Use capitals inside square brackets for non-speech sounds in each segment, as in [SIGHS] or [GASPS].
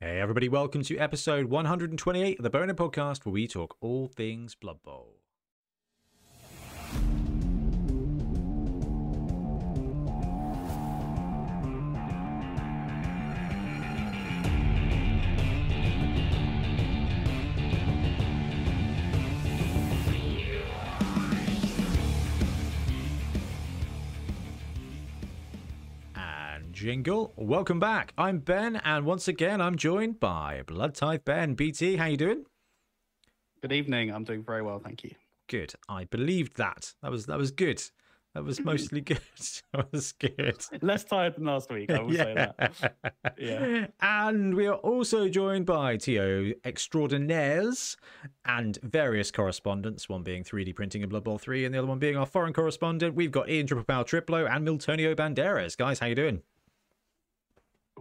Hey, everybody, welcome to episode 128 of the Bonehead Podcast, where we talk all things Blood Bowl. Jingle. Welcome back. I'm Ben, and once again, I'm joined by Blood Tithe Ben. BT, how you doing? Good evening. I'm doing very well, thank you. Good. I believed that. That was that was good. That was [LAUGHS] mostly good. [LAUGHS] that was good. Less tired than last week, I will say that. [LAUGHS] Yeah. And we are also joined by TO extraordinaires and various correspondents, one being 3D printing in Blood Bowl 3 and the other one being our foreign correspondent. We've got Ian Triple Power Triplo and Miltonio Banderas. Guys, how you doing?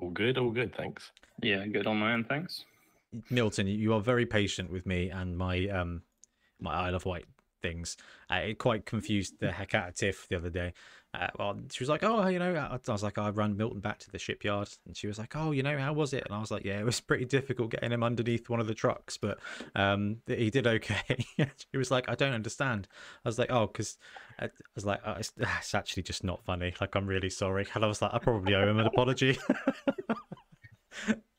All good, all good, thanks. Yeah, good on my end, thanks. Milton, you are very patient with me and my um my Isle of Wight things. Uh, it quite confused the heck out of Tiff the other day. Uh, well, she was like, "Oh, you know," I, I was like, "I ran Milton back to the shipyard," and she was like, "Oh, you know, how was it?" And I was like, "Yeah, it was [LAUGHS] pretty difficult getting him underneath one of the trucks, but um, he did okay." [LAUGHS] she was like, "I don't understand." I was like, "Oh, because." I was like, oh, it's, [SIGHS] it's actually just not funny. Like, I'm really sorry. And I was like, I probably owe him an apology. [LAUGHS]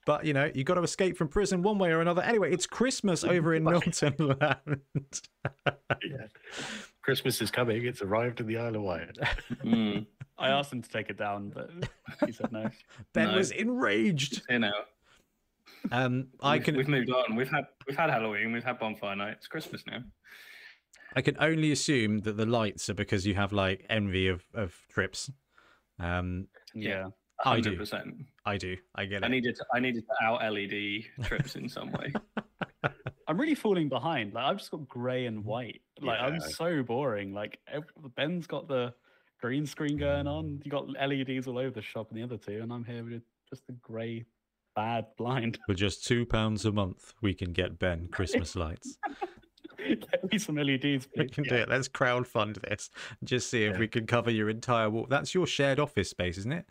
But you know, you got to escape from prison one way or another. Anyway, it's Christmas over in Milton Land. Yeah. Christmas is coming. It's arrived in the Isle of Wight. Mm, [LAUGHS] I asked him to take it down, but he said no. [LAUGHS] ben No. was enraged. you know, Um, I we've, can we've moved on. We've had we've had Halloween. We've had bonfire night. It's Christmas now. I can only assume that the lights are because you have like envy of of trips. Um, Yeah. I do. Hundred percent. I do. I get I it. I needed to, I needed to out LED trips in some way. [LAUGHS] I'm really falling behind. Like I've just got grey and mm. white. Like I'm so boring. Like Ben's got the green screen going on. Mm. You got LEDs all over the shop and the other two, and I'm here with just a grey bad blind. For just two pounds a month, we can get Ben Christmas lights. [LAUGHS] Get me some LEDs, We can do it. Let's crowdfund this. Just see if Yeah. we can cover your entire wall. That's your shared office space, isn't it?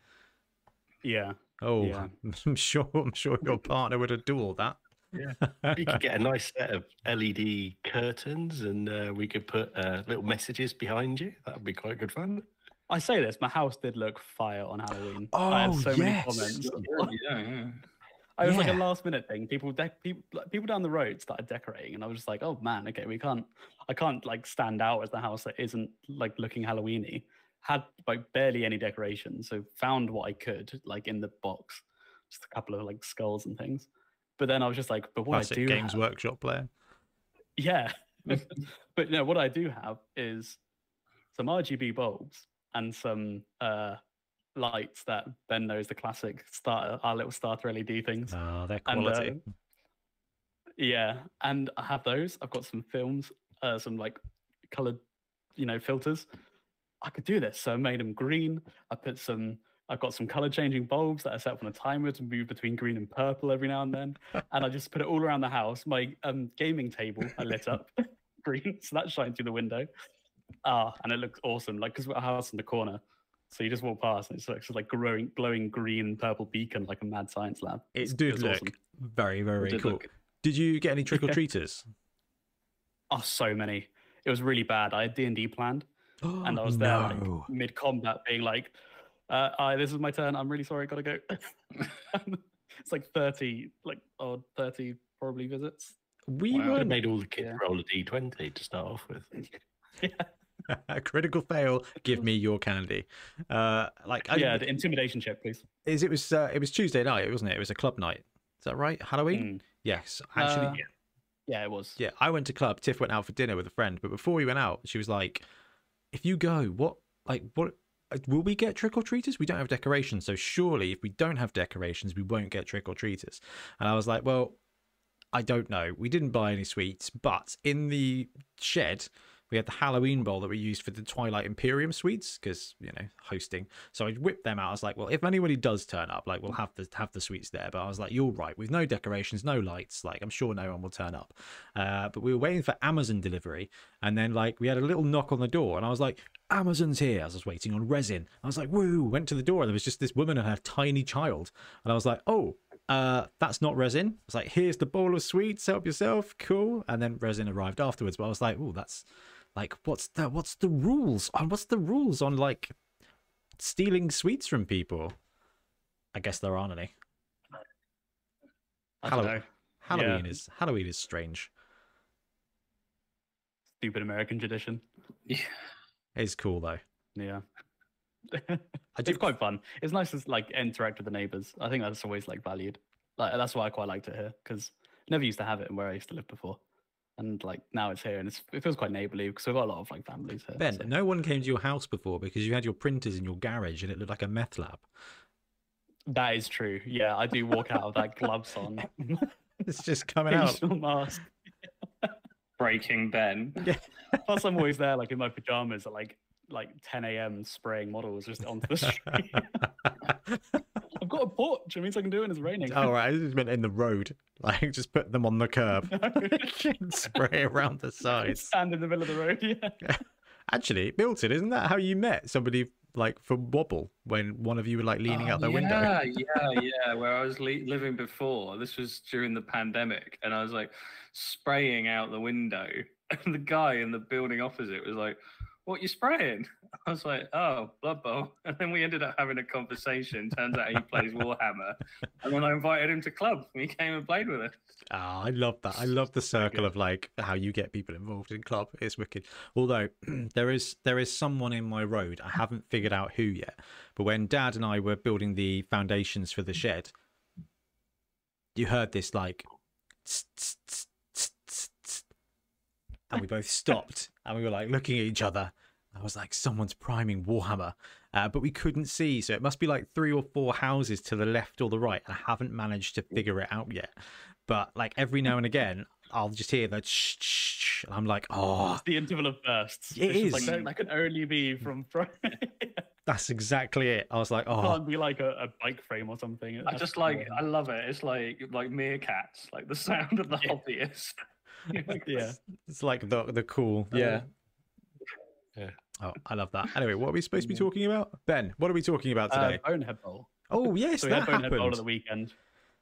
Yeah. Oh, Yeah. [LAUGHS] I'm sure. I'm sure your partner would adore that. Yeah, [LAUGHS] you could get a nice set of LED curtains and uh, we could put uh, little messages behind you. That would be quite good fun. I say this, my house did look fire on Halloween. I Oh, had so yes. many comments. [LAUGHS] yeah, yeah. I was like a last minute thing. People, de- people, like, people down the road started decorating, and I was just like, "Oh man, okay, we can't. I can't like stand out as the house that isn't like looking Halloweeny." Had like barely any decorations, so found what I could like in the box, just a couple of like skulls and things. But then I was just like, "But what I Classic do Games have, Workshop player. yeah." [LAUGHS] [LAUGHS] but no, what I do have is some RGB bulbs and some uh lights that Ben knows the classic starter, our little starter LED things. Oh, they're And, quality. uh, Yeah, and I have those. I've got some films, uh, some like colored, you know, filters. I could do this. So I made them green. I put some. I've got some color changing bulbs that I set up on a timer to move between green and purple every now and then. [LAUGHS] and I just put it all around the house. My um, gaming table I lit up [LAUGHS] green, so that shines through the window. Ah, and it looks awesome. Like because we've got a house in the corner, so you just walk past and it's like, it's like glowing, glowing green, purple beacon like a mad science lab. it It's- did it's look awesome. very, very did cool. look- Did you get any trick or [LAUGHS] treaters? Oh, so many. It was really bad. I had D and D planned, [GASPS] and I was there no. like mid combat, being like, uh, "Hi, this is my turn. I'm really sorry. I gotta go." [LAUGHS] it's like thirty, like or thirty probably visits. we Wow. Could were have made all the kids Yeah. roll a d20 to start off with. a [LAUGHS] [LAUGHS] critical fail. Give me your candy. Uh, like I, yeah, the intimidation check, please. is it was uh, it was Tuesday night, wasn't it? It was a club night. Is that right? Halloween? Mm. Yes, actually. Uh, Yeah, it was. Yeah, I went to club. Tiff went out for dinner with a friend, but before we went out, she was like, "If you go, what like what Uh, will we get trick or treaters? We don't have decorations, so surely if we don't have decorations, we won't get trick or treaters." And I was like, "Well, I don't know. We didn't buy any sweets, but in the shed." We had the Halloween bowl that we used for the Twilight Imperium sweets because you know hosting. So I whipped them out. I was like, "Well, if anybody does turn up, like we'll have the have the sweets there." But I was like, "You're right. With no decorations, no lights, like I'm sure no one will turn up." Uh, but we were waiting for Amazon delivery, and then like we had a little knock on the door, and I was like, "Amazon's here!" I was waiting on resin, I was like, "Woo!" Went to the door, and there was just this woman and her tiny child, and I was like, "Oh, uh, that's not resin. It's like, here's the bowl of sweets, help yourself, cool. And then resin arrived afterwards. But I was like, oh, that's like, what's the what's the rules on what's the rules on like stealing sweets from people? I guess there aren't any. I don't know. Halloween Yeah. is Halloween is strange. Stupid American tradition. Yeah, It's cool though. Yeah. I [LAUGHS] do it's quite fun. It's nice to like interact with the neighbors. I think that's always like valued. Like that's why I quite liked it here because never used to have it in where I used to live before, and like now it's here and it's, it feels quite neighborly because we've got a lot of like families here. Ben, so- no one came to your house before because you had your printers in your garage and it looked like a meth lab. That is true. Yeah, I do walk out of that gloves on, [LAUGHS] It's just coming out. facial mask. [LAUGHS] Breaking Ben. Plus, I'm always there like in my pajamas at like like 10 a.m. spraying models just onto the [LAUGHS] street. [LAUGHS] I've got a porch. It means I can do it when it's raining. oh right, I just meant in the road. [LAUGHS] Like just put them on the curb and spray around the sides. Stand in the middle of the road. Yeah. Actually, Milton, isn't that how you met somebody like from Wobble when one of you were like leaning Oh, out their yeah, window? Yeah, yeah, where I was le- living before. This was during the pandemic, and I was like spraying out the window, and the guy in the building opposite was like, "What you spraying?" [LAUGHS] I was like, "Oh, Blood Bowl," [LAUGHS] and then we ended up having a conversation. Turns out he plays Warhammer, and then I invited him to club, he came and played with us. Ah, I love that. I love the circle of like how you get people involved in club. It's wicked. Although [CLEARS THROAT] there is there is someone in my road. I haven't figured out who yet. But when Dad and I were building the foundations for the shed, you heard this like, tss, tss, tss. And we both stopped and we were like looking at each other. I was like, someone's priming Warhammer, uh, but we couldn't see. So it must be like three or four houses to the left or the right. And I haven't managed to figure it out yet. But like every now and again, I'll just hear that shh, shh, shh, and I'm like, oh, It's the interval of bursts. It It's is. Like, that, that could only be from. [LAUGHS] from that's exactly it. I was like, oh, Can't be like a, a bike frame or something. I has just to like, I love it. It's like like meerkats, like the sound of the Yeah. hobbyist. [LAUGHS] than- yeah. it's like the the cool, yeah. Yeah. Oh, I love that. Anyway, what are we supposed to be talking about, Ben? What are we talking about Uh, today? Bonehead Bowl. oh yes, [LAUGHS] so we that had Bonehead Bowl happened. at the weekend.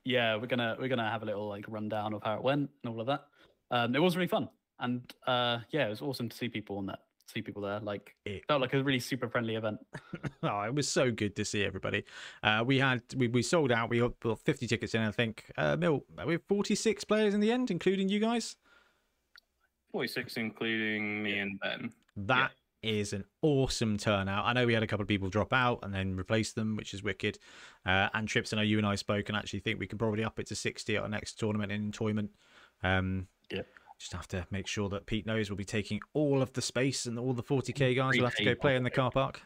Yeah, we're gonna we're gonna have a little like rundown of how it went and all of that. Um, it was really fun, and uh, yeah, it was awesome to see people on that, see people there. Like It- felt like a really super friendly event. [LAUGHS] Oh, it was so good to see everybody. Uh, we had we, we sold out. We got 50 tickets in. I think. Uh, Mill, we have 46 players in the end, including you guys. 46, including me and Ben. That is an awesome turnout. I know we had a couple of people drop out and then replace them, which is wicked. Uh, and Trips, I know you and I spoke and actually think we can probably up it to 60 at our next tournament in Toyment. Um, Yep. Just have to make sure that Pete knows we'll be taking all of the space and all the 40k guys will have to go play in the car park.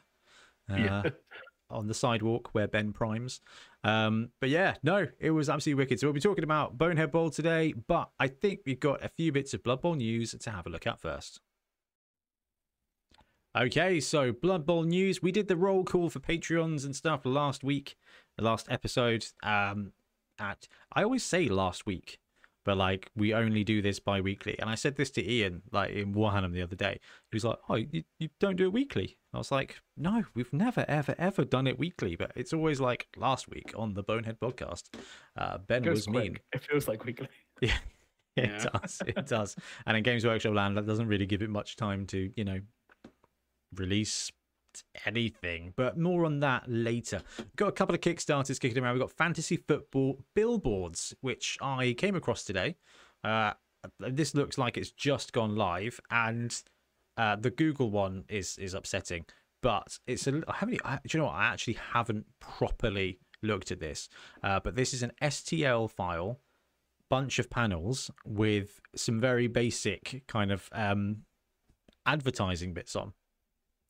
Uh, Yeah. [LAUGHS] on the sidewalk where Ben primes. Um, but yeah, no, it was absolutely wicked. So we'll be talking about Bonehead Bowl today, but I think we've got a few bits of Blood Bowl news to have a look at first. Okay, so Blood Bowl news. We did the roll call for Patreons and stuff last week, the last episode. Um, at I always say last week, but like we only do this bi-weekly. And I said this to Ian like in Warhammer the other day. He was like, "Oh, you, you don't do it weekly?" I was like, "No, we've never, ever, ever done it weekly, but it's always like last week on the Bonehead podcast." Uh, ben was goes mean. It feels like weekly. [LAUGHS] Yeah, it Yeah. does. It does. And in Games Workshop land, that doesn't really give it much time to, you know, release anything. But more on that later. Got a couple of Kickstarters kicking around. We've got Fantasy Football Billboards, which I came across today. Uh, this looks like it's just gone live, and uh, the Google one is is upsetting. But it's a. I, do you know what? I actually haven't properly looked at this. Uh, but this is an STL file bunch of panels with some very basic kind of um, advertising bits on.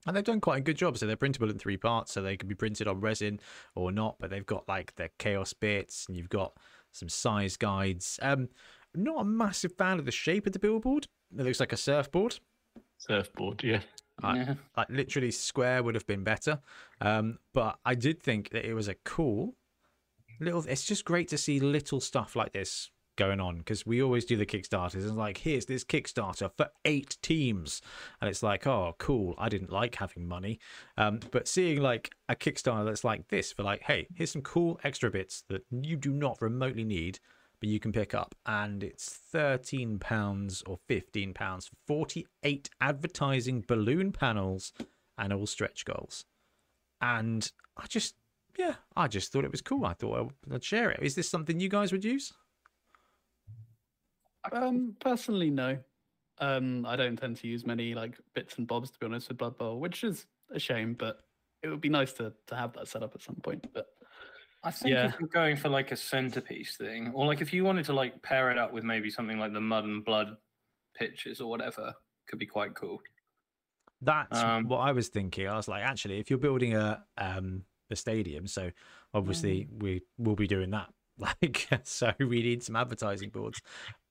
And they've done quite a good job. So they're printable in three parts, so they can be printed on resin or not. But they've got like the chaos bits, and you've got some size guides. Um, not a massive fan of the shape of the billboard. It looks like a surfboard. Surfboard, yeah. I- Yeah. like literally square would have been better um but i did think that it was a cool little it's just great to see little stuff like this going on because we always do the Kickstarters and like, here's this Kickstarter for eight teams, and it's like, oh, cool. I didn't like having money, um, but seeing like a Kickstarter that's like this for like, hey, here's some cool extra bits that you do not remotely need, but you can pick up, and it's thirteen pounds or fifteen pounds for forty-eight advertising balloon panels and all stretch goals, and I just. Yeah, I just thought it was cool. I thought I'd share it. Is this something you guys would use? Um, personally, no. Um, I don't tend to use many like bits and bobs to be honest with Blood Bowl, which is a shame, but it would be nice to to have that set up at some point. But I think Yeah. if you're going for like a centerpiece thing, or like if you wanted to like pair it up with maybe something like the mud and blood pictures or whatever, could be quite cool. That's Um, what I was thinking. I was like, actually, if you're building a um a stadium, so obviously we will be doing that. Like, [LAUGHS] so we need some advertising boards.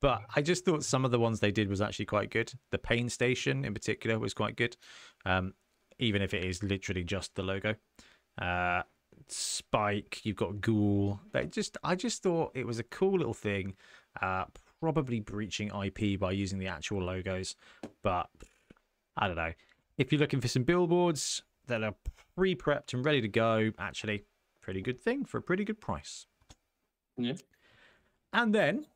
But I just thought some of the ones they did was actually quite good. The pain station in particular was quite good. Um, even if it is literally just the logo. Uh Spike, you've got Ghoul. They just I just thought it was a cool little thing. Uh probably breaching IP by using the actual logos, but I don't know. If you're looking for some billboards that are pre-prepped and ready to go, actually, pretty good thing for a pretty good price. Yeah. And then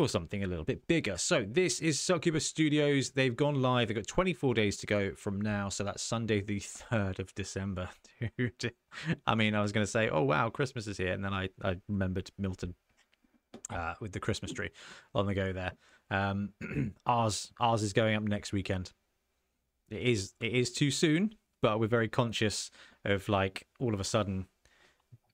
for something a little bit bigger. So this is Sukubus Studios. They've gone live. They've got 24 days to go from now. So that's Sunday, the [LAUGHS] 3rd of December. I mean, I was going to say, oh, wow, Christmas is here. And then I, I remembered Milton uh, with the Christmas tree on the go there. Um, [CLEARS THROAT] ours, ours is going up next weekend. It is, it is too soon, but we're very conscious of like all of a sudden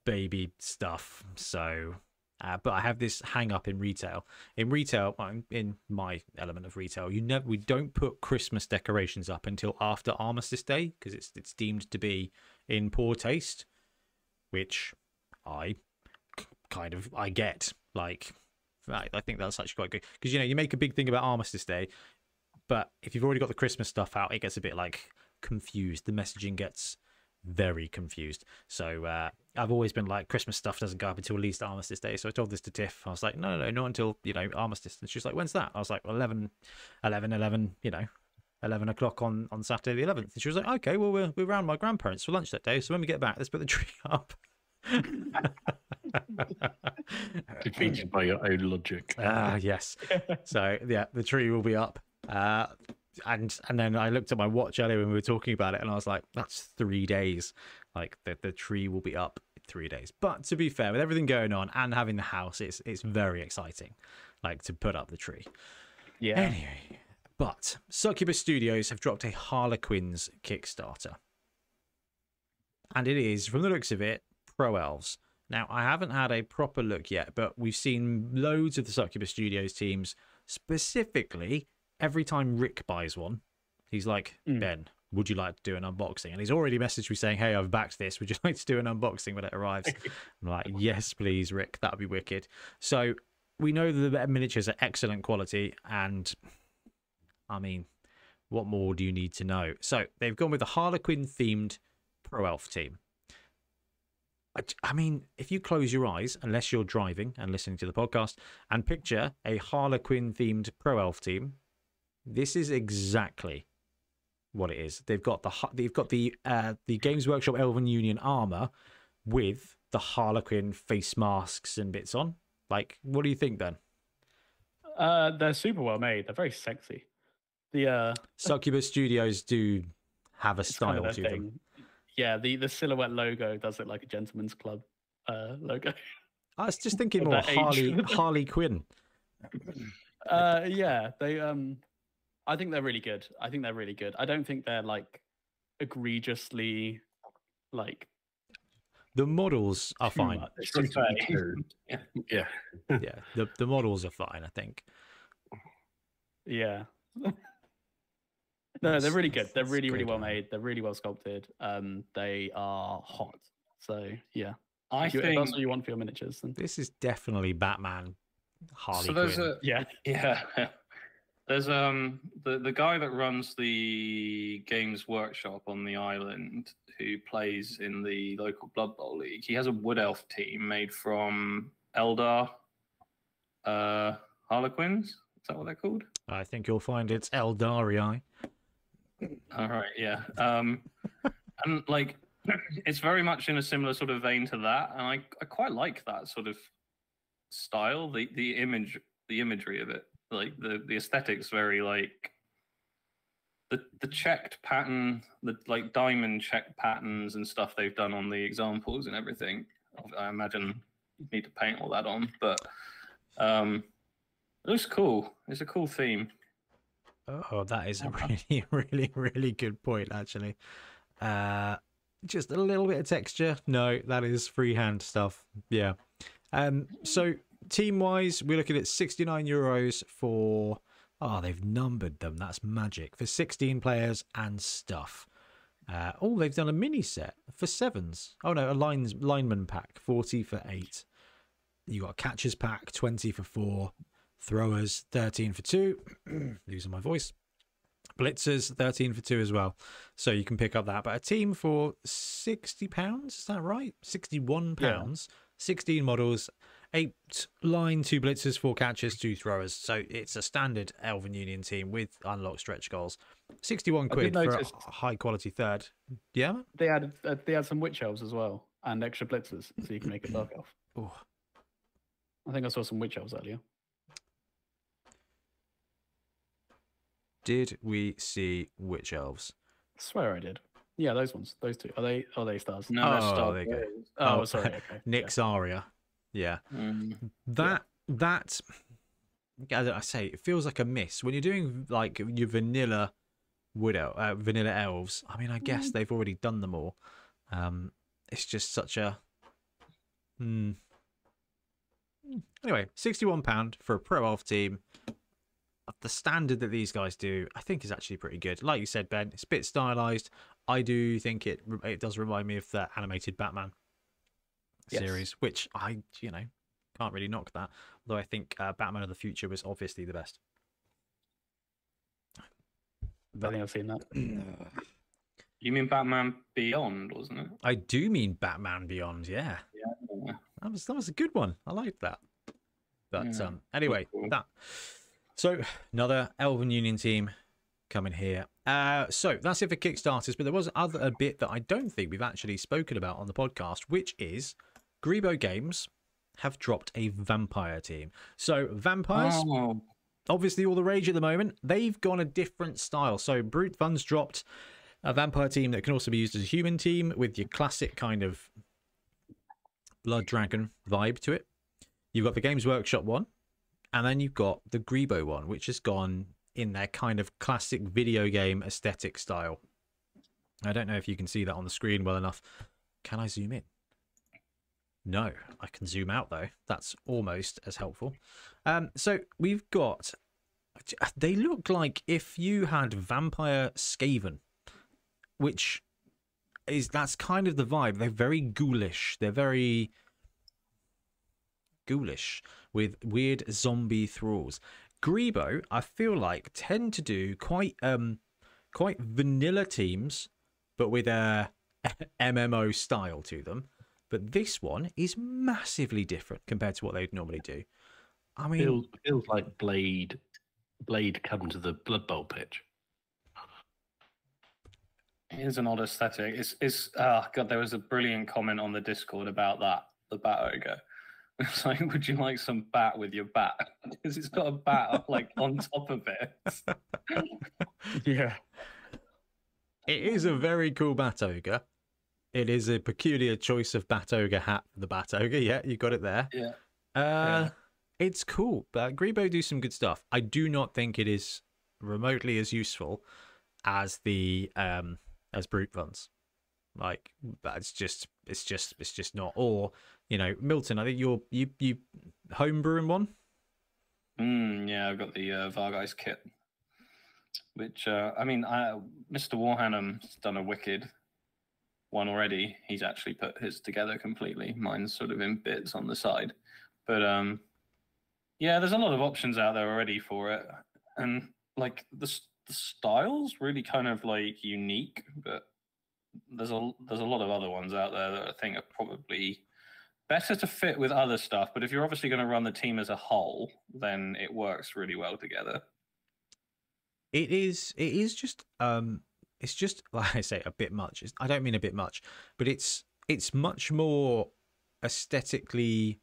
baby stuff. So uh, but I have this hang up in retail. In retail, I'm in my element of retail. You never, we don't put Christmas decorations up until after Armistice Day because it's it's deemed to be in poor taste, which I kind of I get. Like, I, I think that's actually quite good because you know you make a big thing about Armistice Day, but if you've already got the Christmas stuff out, it gets a bit like confused. The messaging gets very confused. So uh, I've always been like, Christmas stuff doesn't go up until at least Armistice Day. So I told this to Tiff. I was like, no, no, no, not until, you know, Armistice. And she was like, when's that? I was like, 11, 11, 11, you know, 11 o'clock on, on Saturday the 11th. And she was like, okay, well, we're, we're around my grandparents for lunch that day. So when we get back, let's put the [LAUGHS] tree up. [LAUGHS] Defeated by your own logic. Ah, yes. So yeah, the tree will be up. Uh, and and then I looked at my watch earlier when we were talking about it, and I was like, "That's three days. Like the the tree will be up in three days." But to be fair, with everything going on and having the house, it's it's very exciting, like to put up the tree. yeah, Anyway, but Sukubus Studios have dropped a Harlequins Kickstarter. And it is, from the looks of it, Pro Elves. Now, I haven't had a proper look yet, but we've seen loads of the Sukubus Studios teams. Specifically, every time Rick buys one, he's like, Mm. Ben, would you like to do an unboxing? And he's already messaged me saying, Hey, I've backed this. Would you [LAUGHS] like to do an unboxing when it arrives? [LAUGHS] I'm like, Yes, please, Rick. That'd be wicked. So we know that the miniatures are excellent quality and I mean, what more do you need to know? So they've gone with a Harlequin themed Pro Elf team. I mean, if you close your eyes, unless you're driving and listening to the podcast, and picture a Harlequin themed Pro Elf team, this is exactly what it is. They've got the they've got the uh, the Games Workshop Elven Union armor with the Harlequin face masks and bits on. Like, what do you think, Ben? uh, they're super well made. They're very sexy. The uh, [LAUGHS] Sukubus Studios do have a it's kind style of to their them. Yeah, the the silhouette logo does look like a gentleman's club uh, logo. I was just [LAUGHS] thinking more. Harley [LAUGHS] Harley Quinn. Uh, yeah, they um, I think they're really good. I think they're really good. I don't think they're like egregiously like The models are fine. much It's to supposed to be say. true. Yeah. yeah, the the models are fine. I think. Yeah. [LAUGHS] no, they're really good. They're really, really well made. They're really well sculpted. Um, they are hot. So yeah, I if, you, if think that's what you want for your miniatures, then This is definitely Batman. Harley so. There's Quinn. a yeah. yeah. There's um the the guy that runs the Games Workshop on the island who plays in the local Blood Bowl league. He has a Wood Elf team made from Eldar uh, Harlequins. Is that what they're called? I think you'll find it's Aeldari. All right, yeah. Um, and like, [CLEARS THROAT] it's very much in a similar sort of vein to that, and I, I quite like that sort of style. The the image, the imagery of it, like the the aesthetics, very like the the checked pattern, the like diamond check patterns and stuff they've done on the examples and everything. I imagine you need to paint all that on, but um, it looks cool. It's a cool theme. Oh, that is a [LAUGHS] really, really, really good point, actually. Uh, just a little bit of texture. No, that is freehand stuff. Yeah. Um, so team wise, we're looking at 69 euros for. Oh, they've numbered them. That's magic for 16 players and stuff. Uh, oh, they've done a mini set for sevens. Oh no, a lines lineman pack, 40 for eight. You got a catches pack, 20 for four. Throwers, 13 for two. [CLEARS THROAT] Losing my voice. Blitzers, 13 for two as well. So you can pick up that. But a team for 60 pounds, is that right? 61 pounds, 16 models, eight line, two blitzers, four catches, two throwers. So it's a standard Elven Union team with unlocked stretch goals. 61 quid for a high quality third. Yeah. They added uh, they had some witch elves as well and extra blitzers, so you can make a dark elf. [LAUGHS] Oh, I think I saw some witch elves earlier. did we see witch elves? I swear I did. Yeah, those ones, those two. Are they? Are they stars? No, that's Oh, Star there you go. Oh, Oh, sorry. [LAUGHS] Okay. Nick's Aria. Yeah. Mm. That that I I say it feels like a miss when you're doing like your vanilla wood el- uh, vanilla elves. I mean, I guess they've already done them all. Um, it's just such a. Hmm. Anyway, sixty-one pound for a pro elf team. The standard that these guys do, I think is actually pretty good. Like you said, Ben, it's a bit stylized. I do think it it does remind me of the animated Batman Yes. series, which I you know can't really knock that. Although I think uh, Batman of the Future was obviously the best. I think I've seen that. [CLEARS THROAT] You mean Batman Beyond, wasn't it? I do mean Batman Beyond, yeah. Yeah. That was that was a good one. I liked that. But Yeah, um anyway, cool. that so another Elven Union team coming here. Uh so that's it for Kickstarters, but there was other a bit that I don't think we've actually spoken about on the podcast, which is Greebo Games have dropped a vampire team. So vampires Oh, obviously all the rage at the moment. They've gone a different style. So Brute Funds dropped a vampire team that can also be used as a human team with your classic kind of blood dragon vibe to it. You've got the Games Workshop one, and then you've got the Greebo one, which has gone in their kind of classic video game aesthetic style. I don't know if you can see that on the screen well enough. Can I zoom in? No, I can zoom out though. That's almost as helpful. Um, so we've got. They look like if you had Vampire Skaven, which is that's kind of the vibe. They're very ghoulish. They're very ghoulish with weird zombie thralls. Greebo, I feel like, tend to do quite um quite vanilla teams, but with a [LAUGHS] MMO style to them. But this one is massively different compared to what they'd normally do. I mean, Feels, feels like Blade, Blade come to the Blood Bowl pitch. it is an odd aesthetic. It's it's oh god, there was a brilliant comment on the Discord about that, the bat ogre. [LAUGHS] It's like, would you like some bat with your bat? [LAUGHS] Because it's got a bat [LAUGHS] like on top of it. yeah. It is a very cool Bat Ogre. It is a peculiar choice of Bat Ogre hat for the Bat Ogre. Yeah, you got it there. Yeah. Uh, It's cool, but Greebo do some good stuff. I do not think it is remotely as useful as the um as brute funds. Like that's just it's just it's just not. Or you know, Milton, I think you're you you homebrewing one. Mm, yeah, I've got the uh, Vargeist kit, which uh, I mean, I, Mr. Warhammer's done a wicked one already. He's actually put his together completely. Mine's sort of in bits on the side, but um, yeah, there's a lot of options out there already for it, and like the the style's really kind of like unique, but there's a there's a lot of other ones out there that I think are probably better to fit with other stuff, but if you're obviously going to run the team as a whole, then it works really well together. It is. It is just. Um. It's just [LAUGHS] like I say, a bit much. It's, I don't mean a bit much, but it's it's much more aesthetically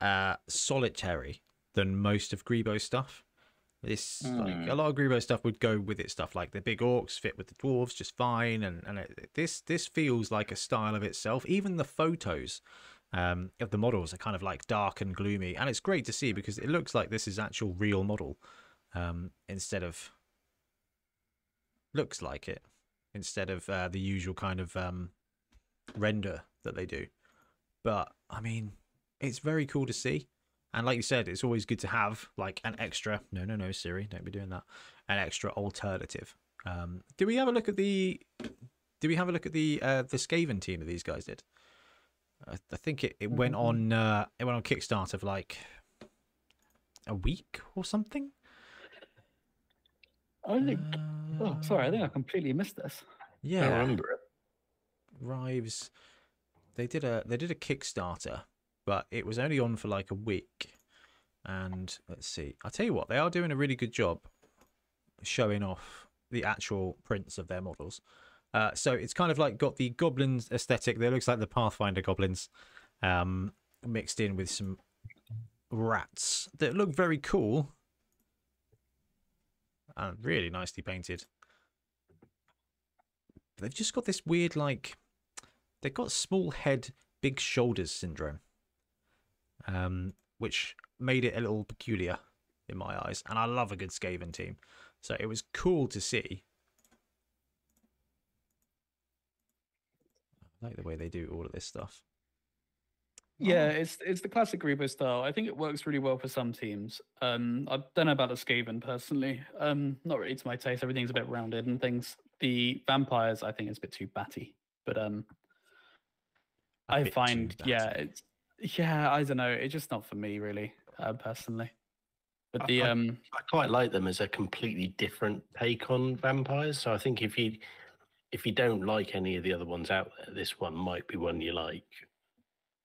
uh solitary than most of Greebo's stuff. This like Hmm. a lot of Greebo stuff would go with its stuff like the big orcs fit with the dwarves just fine, and and it, this this feels like a style of itself. Even the photos um, of the models are kind of like dark and gloomy, and it's great to see because it looks like this is actual real model um, instead of looks like it instead of uh, the usual kind of um, render that they do. But I mean, it's very cool to see. And like you said, it's always good to have like an extra. No, no, no, Siri, don't be doing that. An extra alternative. Um, did we have a look at the? Did we have a look at the uh, the Skaven team that these guys did? I, I think it, it went on. Uh, it went on Kickstarter for like a week or something. I think. Oh, sorry. I think I completely missed this. Yeah, I remember it. Rives. They did a they did a Kickstarter, but it was only on for like a week. And let's see. I tell you what, they are doing a really good job showing off the actual prints of their models. Uh, so it's kind of like got the goblins aesthetic. There looks like the Pathfinder goblins, um, mixed in with some rats that look very cool and really nicely painted. But they've just got this weird like they've got small head, big shoulders syndrome, um, which made it a little peculiar in my eyes. And I love a good Skaven team, so it was cool to see. I like the way they do all of this stuff. Yeah, it's it's the classic Greebo style. I think it works really well for some teams. Um, I don't know about the Skaven personally. Um, not really to my taste. Everything's a bit rounded and things. The vampires, I think, is a bit too batty. But um, A I find, yeah, it's yeah, I don't know. It's just not for me, really, uh, personally. But the I- um, I quite like them as a completely different take on vampires. So I think if you if you don't like any of the other ones out there, this one might be one you like.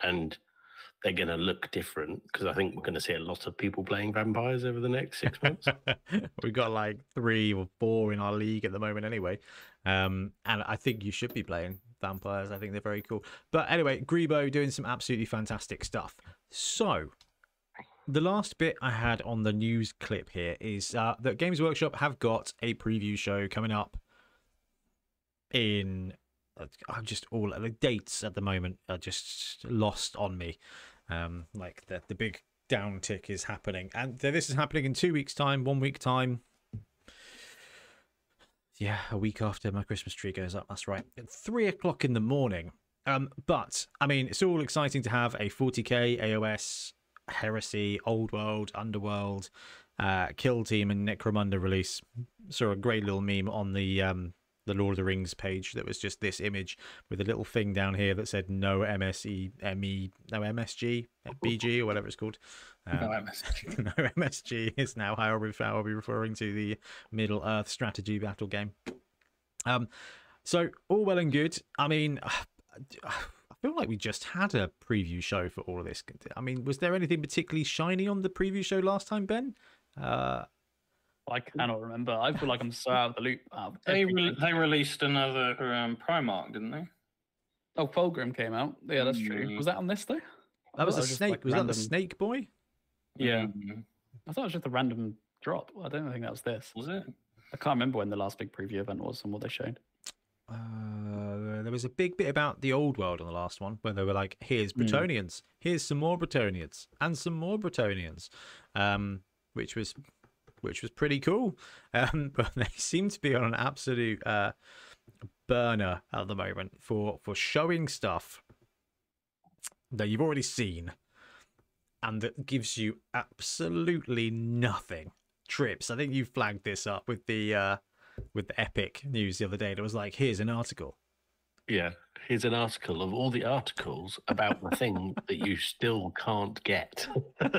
And they're going to look different because I think we're going to see a lot of people playing vampires over the next six months. [LAUGHS] We've got like three or four in our league at the moment, anyway. Um, and I think you should be playing vampires. I think they're very cool. But anyway, Greebo doing some absolutely fantastic stuff. So, the last bit I had on the news clip here is uh, that Games Workshop have got a preview show coming up in. uh, I'm just all the dates at the moment are just lost on me. Um, like the the big downtick is happening, and this is happening in two weeks' time, one week time. Yeah, a week after my Christmas tree goes up. That's right, at three o'clock in the morning. Um, but I mean, it's all exciting to have a 40k AOS Heresy, Old World, Underworld, uh, Kill Team, and Necromunda release. Saw a great little meme on the um the Lord of the Rings page that was just this image with a little thing down here that said no MSE, ME, no MSG, BG, or whatever it's called. Um, [LAUGHS] No MSG. no MSG is now how I'll be, how I'll be referring to the Middle Earth strategy battle game. Um, so all well and good. I mean, [SIGHS] I feel like we just had a preview show for all of this. I mean, was there anything particularly shiny on the preview show last time, Ben? Uh, I cannot remember. I feel like I'm so out of the loop. Out of They re- they released another um, Primarch, didn't they? Oh, Fulgrim came out. Yeah, that's true. Mm. Was that on this though? That was thought a just, snake. like, was that the Snake Boy? Yeah, Mm, I thought it was just a random drop. I don't think that was this. Was it? I can't remember when the last big preview event was and what they showed. Uh, there was a big bit about the old world on the last one where they were like, "Here's Mm. Here's some more Bretonnians, and some more Bretonnians," um, which was which was pretty cool. [LAUGHS] Um, but they seem to be on an absolute uh, burner at the moment for for showing stuff that you've already seen and that gives you absolutely nothing. Trips. I think you flagged this up with the uh, with the Epic news the other day. It was like, here's an article. yeah. Here's an article of all the articles about the thing that you still can't get. [LAUGHS]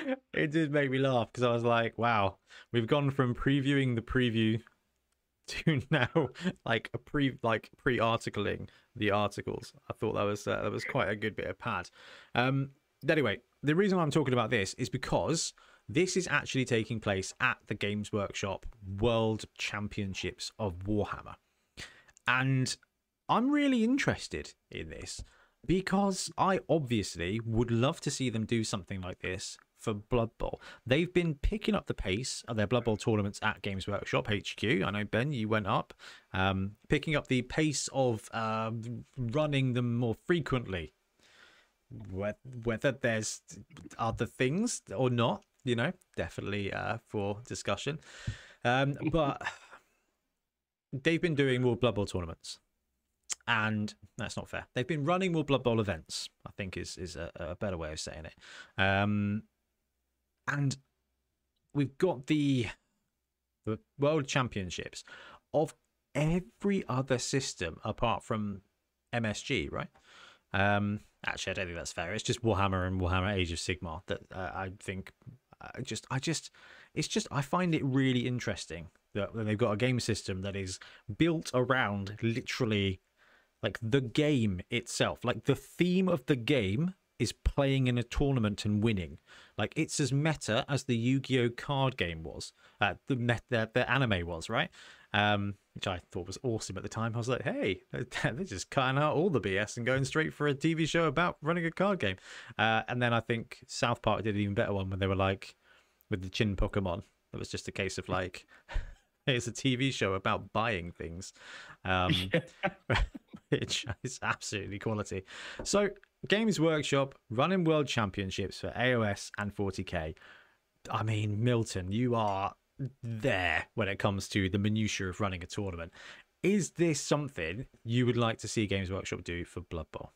[LAUGHS] it did make me laugh because I was like, wow, we've gone from previewing the preview [LAUGHS] to now like a pre like pre-articling the articles. I thought that was uh, that was quite a good bit of pad. Um, anyway, the reason I'm talking about this is because this is actually taking place at the Games Workshop World Championships of Warhammer, and I'm really interested in this because I obviously would love to see them do something like this for Blood Bowl. They've been picking up the pace of their Blood Bowl tournaments at Games Workshop HQ. I know Ben, you went up, um, picking up the pace of uh, running them more frequently. Whether there's other things or not, you know, definitely uh, for discussion. Um, [LAUGHS] but they've been doing more Blood Bowl tournaments and that's not fair. They've been running more Blood Bowl events. I think is is a, a better way of saying it. Um, and we've got the the World Championships of every other system apart from MSG, right? Um, actually, I don't think that's fair. It's just Warhammer and Warhammer Age of Sigmar that uh, I think. I just, I just, it's just, I find it really interesting that they've got a game system that is built around literally like the game itself like the theme of the game is playing in a tournament and winning. Like it's as meta as the yu-gi-oh card game was uh, the, the the anime was right? Um which i thought was awesome at the time. I was like hey [LAUGHS] they're just cutting out all the bs and going straight for a tv show about running a card game. Uh, and then i think south park did an even better one when they were like with the Chinpokomon. It was just a case of like [LAUGHS] it's a tv show about buying things um [LAUGHS] which is absolutely quality. So, Games Workshop running world championships for AOS and 40k. I mean, Milton, you are there when it comes to the minutiae of running a tournament. Is this something you would like to see Games Workshop do for Blood Bowl?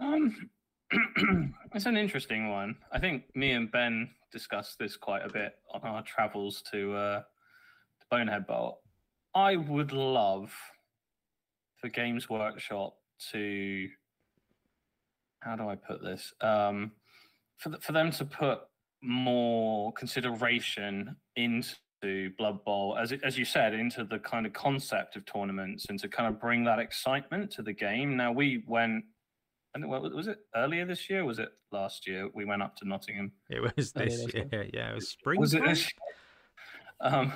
Um, [CLEARS THROAT] it's an interesting one. I think me and Ben discussed this quite a bit on our travels to uh, to Bonehead Bowl. I would love for Games Workshop to how do I put this? Um, for the, for them to put more consideration into Blood Bowl, as as you said, into the kind of concept of tournaments, and to kind of bring that excitement to the game. Now we went. And was it earlier this year? was it last year? We went up to Nottingham. It was this year. Yeah, it was spring. Was it this? Um,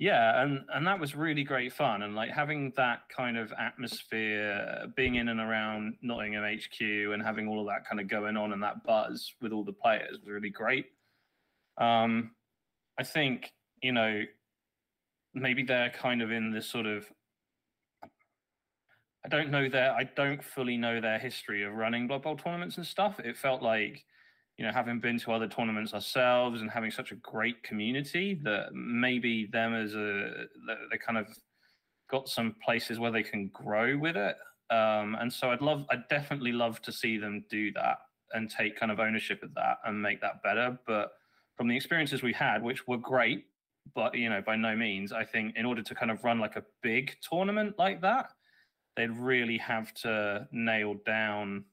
yeah and and that was really great fun and like having that kind of atmosphere being in and around nottingham hq and having all of that kind of going on and that buzz with all the players was really great. Um i think you know maybe they're kind of in this sort of i don't know their i don't fully know their history of running blood bowl tournaments and stuff. It felt like you know, having been to other tournaments ourselves and having such a great community that maybe them as a they kind of got some places where they can grow with it. Um, and so I'd love, I'd definitely love to see them do that and take kind of ownership of that and make that better. But from the experiences we had, which were great, but you know, by no means, I think in order to kind of run like a big tournament like that, they'd really have to nail down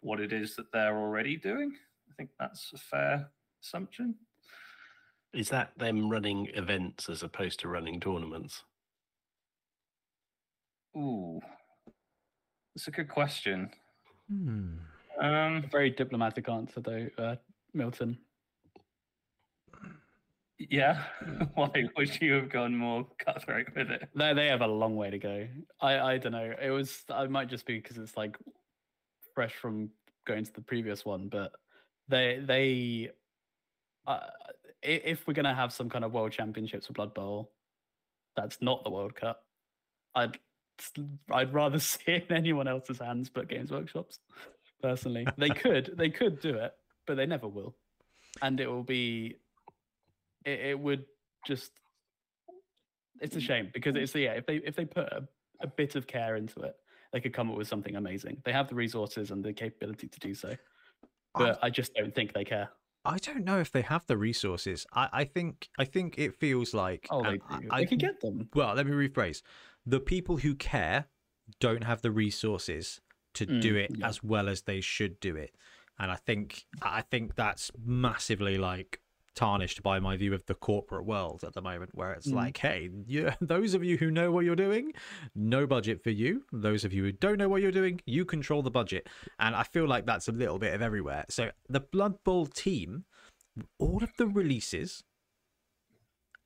what it is that they're already doing think that's a fair assumption. Is that them running events as opposed to running tournaments? Ooh, that's a good question. Hmm. Um, a very diplomatic answer, though, uh, Milton. Yeah, [LAUGHS] why would you have gone more cutthroat with it? They they have a long way to go. I I don't know. It was I might just be because it's like fresh from going to the previous one, but they they uh, if we're gonna have some kind of world championships for Blood Bowl, that's not the World Cup. I'd I'd rather [LAUGHS] see it in anyone else's hands but Games Workshops. Personally, they [LAUGHS] could they could do it, but they never will, and it will be it, it would just it's a shame because it's yeah if they if they put a, a bit of care into it they could come up with something amazing they have the resources and the capability to do so but I, I just don't think they care. I don't know if they have the resources. I, I think I think it feels like oh they do. I, they can get them. Well, let me rephrase: the people who care don't have the resources to mm, do it yeah. as well as they should do it, and I think I think that's massively like tarnished by my view of the corporate world at the moment, where it's Mm. like, hey, you, [LAUGHS] those of you who know what you're doing, no budget for you. Those of you who don't know what you're doing, you control the budget. And I feel like that's a little bit of everywhere. So the Blood Bowl team, all of the releases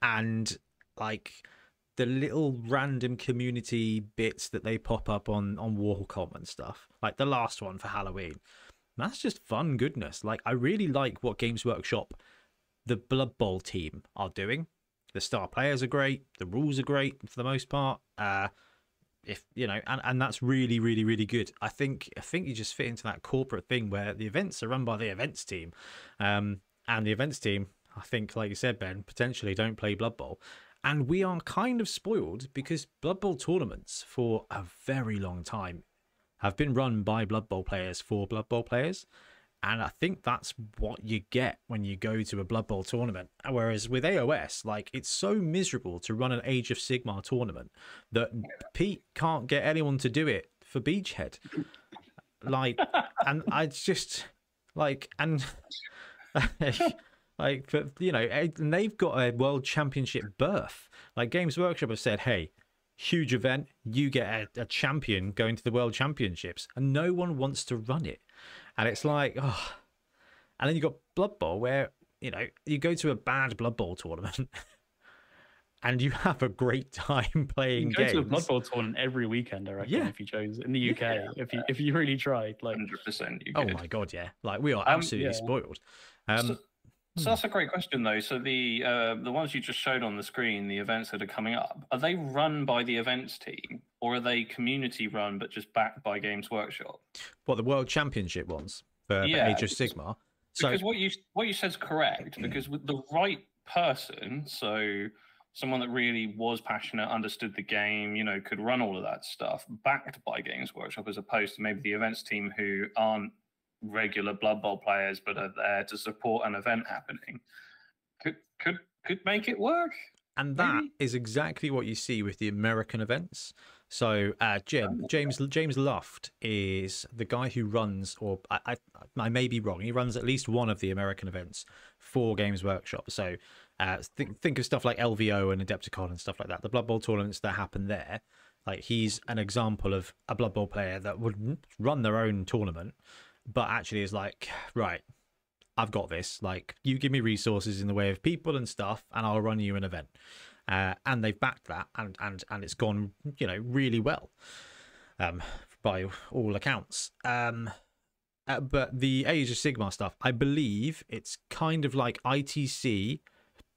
and like the little random community bits that they pop up on on Warcom and stuff, like the last one for Halloween. That's just fun goodness. Like I really like what Games Workshop, the Blood Bowl team are doing. The star players are great. The rules are great for the most part. Uh, if you know, and, and that's really, really, really good. I think I think you just fit into that corporate thing where the events are run by the events team, um, and the events team, I think, like you said, Ben, potentially don't play Blood Bowl, and we are kind of spoiled because Blood Bowl tournaments for a very long time have been run by Blood Bowl players for Blood Bowl players. And I think that's what you get when you go to a Blood Bowl tournament. Whereas with AOS, like it's so miserable to run an Age of Sigmar tournament that Pete can't get anyone to do it for Beachhead. Like, [LAUGHS] and I just like, and [LAUGHS] like, but you know, eh, and they've got a world championship berth. Like Games Workshop have said, hey, huge event, you get a, a champion going to the world championships, and no one wants to run it. And it's like, oh, and then you got Blood Bowl where you know you go to a bad Blood Bowl tournament. [LAUGHS] And you have a great time [LAUGHS] You playing can go to a games. Blood Bowl tournament every weekend, I reckon, Yeah. if you chose in the UK. Yeah. If you if you really tried, like Hundred percent. You Oh my god, yeah! Like we are Um, absolutely yeah. spoiled. Um, so, so that's a great question, though. So the uh, the ones you just showed on the screen, the events that are coming up, are they run by the events team, or are they community run but just backed by Games Workshop? what the World Championship ones for, Yeah, Age of Sigmar. So because what you what you said is correct. Hmm. Because with the right person, so someone that really was passionate, understood the game, you know, could run all of that stuff, backed by Games Workshop, as opposed to maybe the events team who aren't regular Blood Bowl players but are there to support an event happening, could could could make it work. and that maybe? is exactly what you see with the American events. So uh, Jim James James Luft is the guy who runs, or I, I I may be wrong. He runs at least one of the American events for Games Workshop. So uh, think think of stuff like LVO and Adepticon and stuff like that. The Blood Bowl tournaments that happen there. Like he's an example of a Blood Bowl player that would run their own tournament, but actually is like, right, I've got this. Like, you give me resources in the way of people and stuff, and I'll run you an event. Uh, and they've backed that, and and and it's gone, you know, really well, um, by all accounts. Um, uh, but the Age of Sigmar stuff, I believe it's kind of like ITC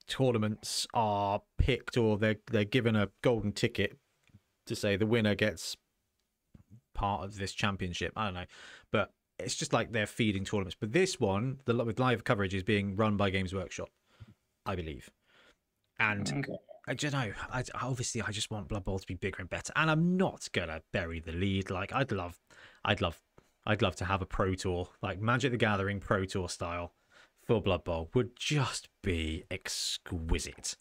tournaments are picked, or they're they're given a golden ticket to say the winner gets part of this championship. I don't know, but it's just like they're feeding tournaments. But this one, the with live coverage, is being run by Games Workshop, I believe. And Okay. I don't know. I, obviously, I just want Blood Bowl to be bigger and better. And I'm not gonna bury the lead. Like I'd love, I'd love, I'd love to have a pro tour, like Magic the Gathering pro tour style for Blood Bowl would just be exquisite.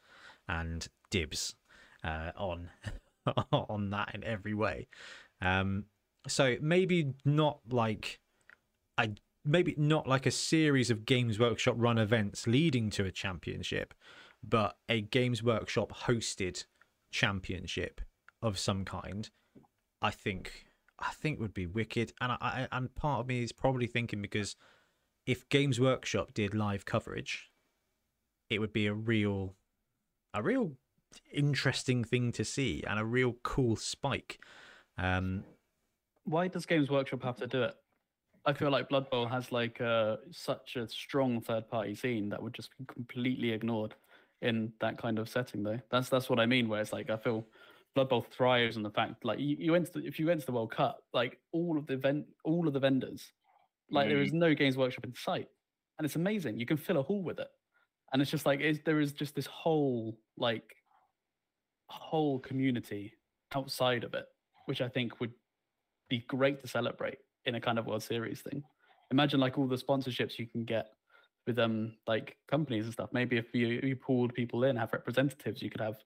And dibs uh, on [LAUGHS] on that in every way. Um, so maybe not like I maybe not like a series of Games Workshop run events leading to a championship, but a Games Workshop hosted championship of some kind. I think I think would be wicked, and I, I and part of me is probably thinking because if Games Workshop did live coverage, it would be a real a real interesting thing to see and a real cool spike. Um, why does Games Workshop have to do it? I feel like Blood Bowl has like uh, such a strong third party scene that would just be completely ignored in that kind of setting though. That's that's what I mean where it's like I feel Blood Bowl thrives on the fact like you, you enter if you enter the World Cup, like all of the event all of the vendors, like there is mm. no Games Workshop in sight. And it's amazing. You can fill a hall with it. And it's just like it's, there is just this whole like whole community outside of it, which I think would be great to celebrate in a kind of World Series thing. Imagine like all the sponsorships you can get with um like companies and stuff. Maybe if you you pulled people in, have representatives, you could have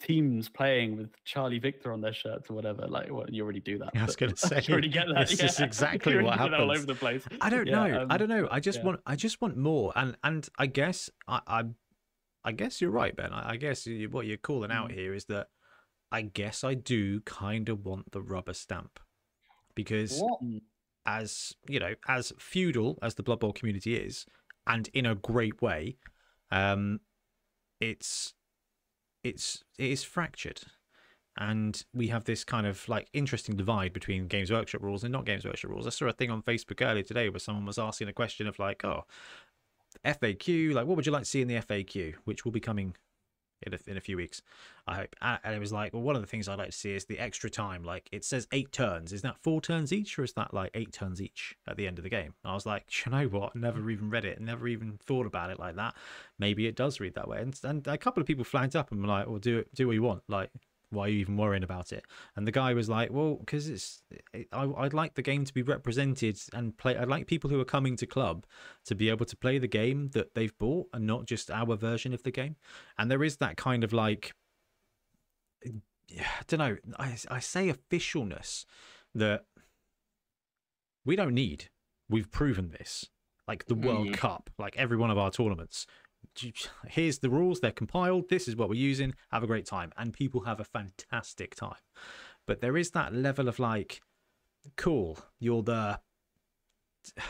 teams playing with Charlie Victor on their shirts or whatever. Like, well, you already do that. I was going [LAUGHS] to say, you already get that. this yeah. is [LAUGHS] exactly what that all over the place. I don't Yeah, know. I um, don't know. I just yeah. want. I just want more. And and I guess I I, I guess you're right, Ben. I, I guess you, what you're calling out Mm. here is that I guess I do kind of want the rubber stamp because What? as you know, as feudal as the Blood Bowl community is, and in a great way, um, it's it's it is fractured, and we have this kind of like interesting divide between Games Workshop rules and not Games Workshop rules. I saw a thing on Facebook earlier today where someone was asking a question of like, oh, FAQ, like what would you like to see in the FAQ, which will be coming in a, in a few weeks, I hope. And it was like, well, one of the things I'd like to see is the extra time. Like it says eight turns. Is that four turns each, or is that like eight turns each at the end of the game? I was like, you know what? Never even read it. Never even thought about it like that. Maybe it does read that way. And, and a couple of people flagged up and were like, well, do it, do what you want. Like, why are you even worrying about it? And the guy was like, well, because it's, it, I, I'd like the game to be represented and play. I'd like people who are coming to club to be able to play the game that they've bought and not just our version of the game. And there is that kind of like, [SIGHS] I don't know. I, I say officialness that we don't need. We've proven this. Like the World Mm. Cup, like every one of our tournaments. [LAUGHS] Here's the rules. They're compiled. This is what we're using. Have a great time. And people have a fantastic time. But there is that level of like, cool, you're the. [SIGHS]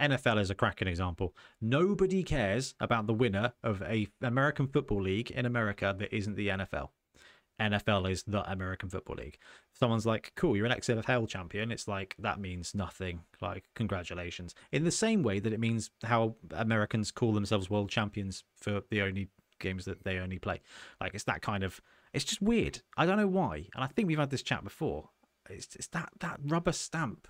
NFL is a cracking example. Nobody cares about the winner of a American Football League in America that isn't the NFL. NFL is the American Football League. Someone's like, cool, you're an XFL champion. It's like, that means nothing. Like, congratulations. In the same way that it means how Americans call themselves world champions for the only games that they only play. Like, it's that kind of, it's just weird. I don't know why. And I think we've had this chat before. It's, it's that, that rubber stamp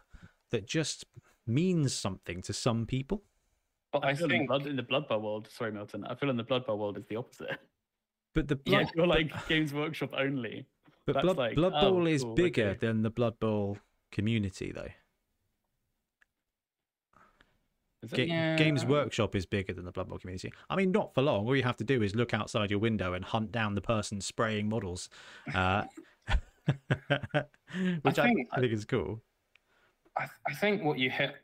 that just means something to some people. But I, I feel in, the blood, in the Blood Bowl world, sorry, Milton. I feel in the Blood Bowl world is the opposite. [LAUGHS] But the Yeah, blood, You're like Games Workshop only. but that's blood, like, blood oh, bowl is cool, bigger okay. than the blood bowl community, though. Ga- Games Workshop is bigger than the Blood Bowl community. I mean, not for long. All you have to do is look outside your window and hunt down the person spraying models, uh, [LAUGHS] which I, think- I think is cool. I, I think what you hit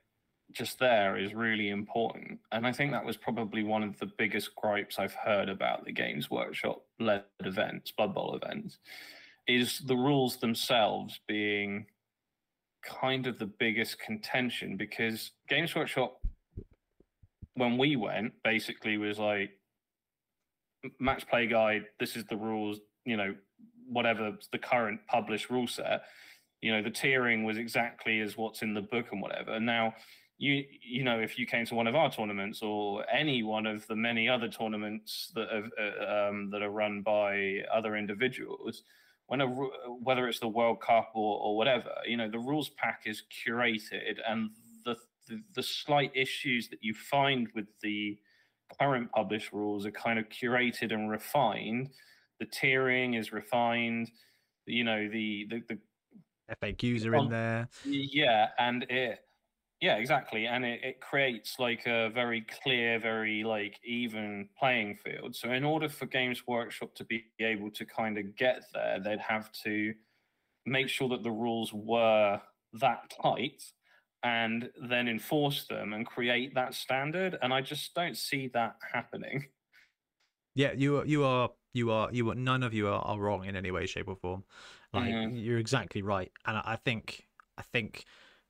just there is really important. And I think that was probably one of the biggest gripes I've heard about the Games Workshop led events, Blood Bowl events, is the rules themselves being kind of the biggest contention because Games Workshop, when we went, basically was like match play guide, this is the rules, you know, whatever the current published rule set you know the tiering was exactly as what's in the book and whatever And now you you know if you came to one of our tournaments or any one of the many other tournaments that have uh, um, that are run by other individuals when a, whether it's the world cup or, or whatever you know the rules pack is curated and the, the the slight issues that you find with the current published rules are kind of curated and refined the tiering is refined you know the the, the FAQs are in there. yeah, and it yeah, exactly. And it, it creates like a very clear, very like even playing field. So in order for Games Workshop to be able to kind of get there, they'd have to make sure that the rules were that tight and then enforce them and create that standard. And I just don't see that happening. Yeah, you are, you are, you are, you are. None of you are, are wrong in any way, shape, or form. Like Mhm. you're exactly right, and I I think, I think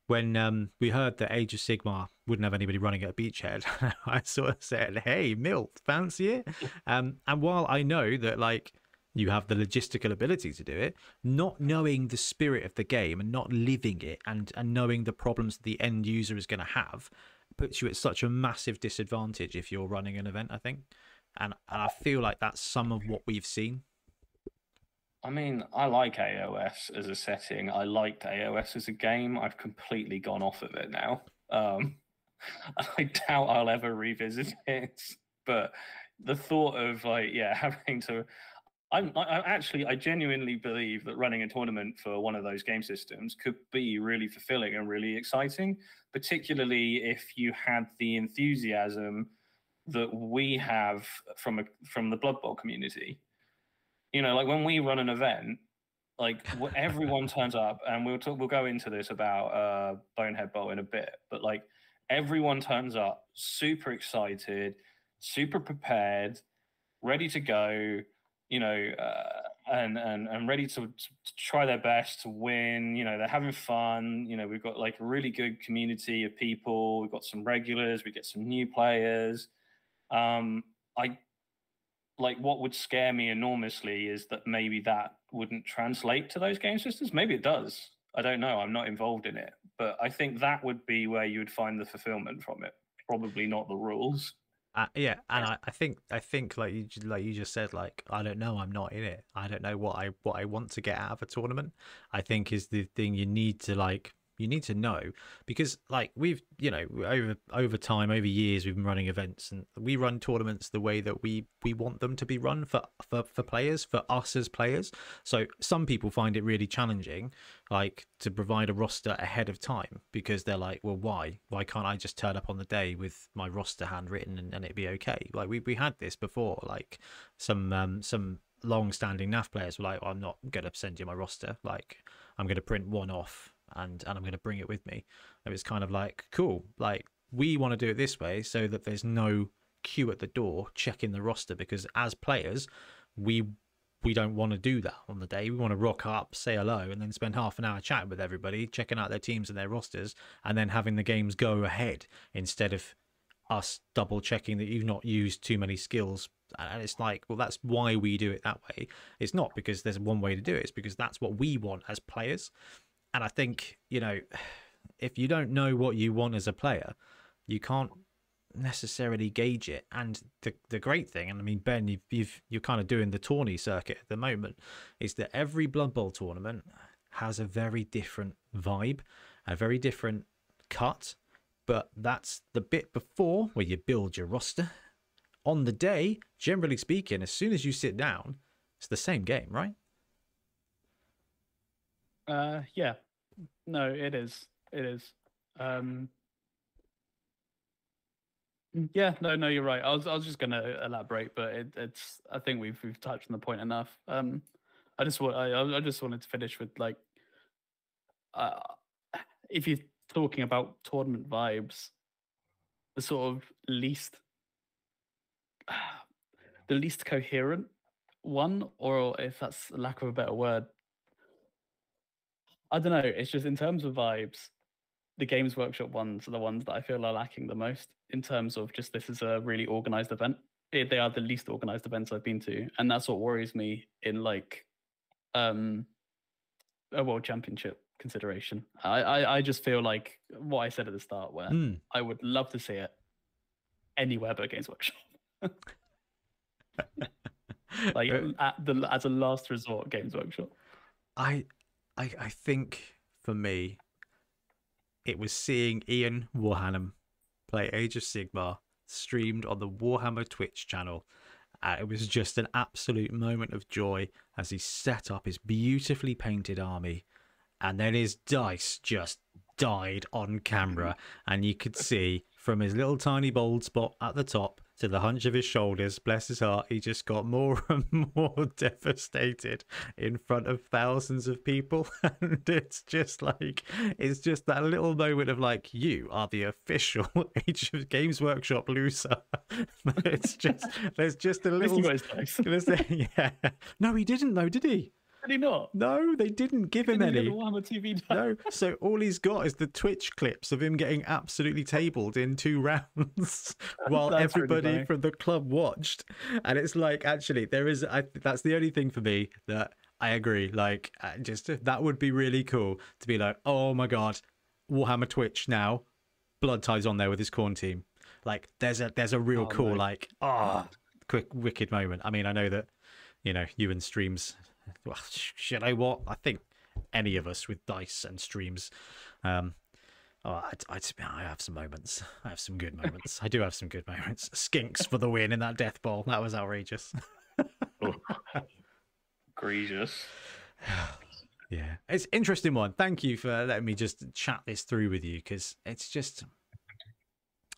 when um we heard that Age of Sigmar wouldn't have anybody running at a Beachhead, [LAUGHS] I sort of said, "Hey, Milt, fancy it?" [LAUGHS] um, and while I know that like you have the logistical ability to do it, not knowing the spirit of the game and not living it, and and knowing the problems the end user is going to have, puts you at such a massive disadvantage if you're running an event. I think and and I feel like that's some of what we've seen. I mean, I like AOS as a setting. I liked AOS as a game. I've completely gone off of it now. Um, [LAUGHS] I doubt I'll ever revisit [LAUGHS] it. But the thought of like, yeah, [LAUGHS] having to, I'm I, actually, I genuinely believe that running a tournament for one of those game systems could be really fulfilling and really exciting, particularly if you had the enthusiasm that we have from a, from the Blood Bowl community. You know, like when we run an event, like [LAUGHS] everyone turns up, and we'll talk, we'll go into this about uh, Bonehead Bowl in a bit, but like everyone turns up super excited, super prepared, ready to go. You know, uh, and and and ready to, to try their best to win. You know, they're having fun. You know, we've got like a really good community of people. We've got some regulars. We get some new players. Um, I like what would scare me enormously is that maybe that wouldn't translate to those game systems. Maybe it does. I don't know. I'm not involved in it, but I think that would be where you would find the fulfillment from it. Probably not the rules. Uh, yeah, and I, I think I think like you like you just said, like I don't know, I'm not in it. I don't know what I what I want to get out of a tournament. I think is the thing you need to like you need to know because like we've you know over over time over years we've been running events and we run tournaments the way that we we want them to be run for for, for players for us as players. So some people find it really challenging like to provide a roster ahead of time because they're like well why? Why can't i just turn up on the day with my roster handwritten and, and it'd be okay? Like we, we had this before like some um some long standing NAF players were like i'm not gonna send you my roster. Like i'm gonna print one off and and I'm going to bring it with me. And it's kind of like cool. Like we want to do it this way so that there's no queue at the door checking the roster because as players we we don't want to do that on the day. We want to rock up, say hello, and then spend half an hour chatting with everybody, checking out their teams and their rosters, and then having the games go ahead instead of us double checking that you've not used too many skills. And it's like, well, that's why we do it that way. It's not because there's one way to do it, it's because that's what we want as players and I think you know if you don't know what you want as a player, you can't necessarily gauge it. And the the great thing, and I mean Ben, you've, you've you're kind of doing the tourney circuit at the moment, is that every Blood Bowl tournament has a very different vibe, a very different cut. But that's the bit before where you build your roster. On the day, generally speaking, as soon as you sit down, it's the same game, right? Uh, yeah, no, it is. It is. Um, yeah, no, no, you're right. I was, I was just going to elaborate, but it, it's. I think we've we've touched on the point enough. Um, I just want, I, I just wanted to finish with like, uh, if you're talking about tournament vibes, the sort of least, [SIGHS] the least coherent one, or if that's lack of a better word, I don't know. It's just in terms of vibes, the Games Workshop ones are the ones that I feel are lacking the most in terms of just this is a really organized event. It, they are the least organized events I've been to, and that's what worries me in like um a world championship consideration. I, I, I just feel like what I said at the start, where Mm. I would love to see it anywhere but Games Workshop. [LAUGHS] [LAUGHS] like Uh, at the as a last resort, Games Workshop. I, I, I think for me, it was seeing Ian Warham play Age of Sigmar streamed on the Warhammer Twitch channel. Uh, it was just an absolute moment of joy as he set up his beautifully painted army, and then his dice just died on camera, and you could see from his little tiny bold spot at the top to the hunch of his shoulders, bless his heart, he just got more [LAUGHS] and more devastated in front of thousands of people. [LAUGHS] And it's just like, it's just that little moment of like, you are the official [LAUGHS] Age of Games Workshop loser. it's just, there's just a little. he got his dice. Did there's- yeah. No, he didn't though, did he? He not? No, they didn't give him Didn't any. Warhammer TV? [LAUGHS] No, so all he's got is the Twitch clips of him getting absolutely tabled in two [LAUGHS] rounds [LAUGHS] while really everybody from the club watched. And it's like, actually, there is, I, that's the only thing for me that I agree. Like, uh, just that would be really cool to be like, oh my God, Warhammer Twitch now, Bloodtithe on there with his Khorne team. Like, there's a, there's a real Oh, cool, mate. like, ah, quick, wicked moment. I mean, I know that, you know, you and streams, [LAUGHS] well, should I what? I think any of us with dice and streams. Um, oh, I'd, I'd, I have some moments. I have some good moments. I do have some good moments. Skinks for the win in that death ball. That was outrageous. [LAUGHS] Egregious. [SIGHS] yeah, it's interesting one. Thank you for letting me just chat this through with you because it's just,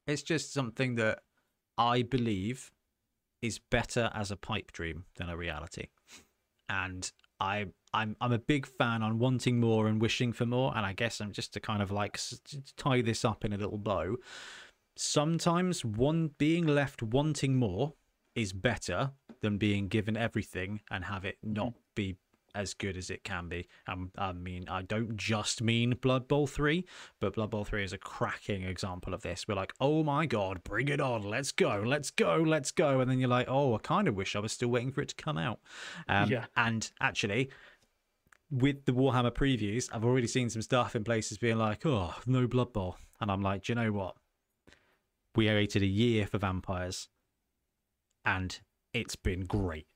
it's just something that I believe is better as a pipe dream than a reality. And I I'm I'm a big fan on wanting more and wishing for more and I guess I'm just to kind of like tie this up in a little bow. Sometimes one being left wanting more is better than being given everything and have it not mm. be as good as it can be. Um, I mean, I don't just mean Blood Bowl 3, but Blood Bowl 3 is a cracking example of this. We're like, oh my god, bring it on, let's go, let's go, let's go. And then you're like, oh, I kind of wish I was still waiting for it to come out. Um, Yeah. And actually, with the Warhammer previews, I've already seen some stuff in places being like, oh, no Blood Bowl. And I'm like, do you know what? We waited a year for vampires, and it's been great.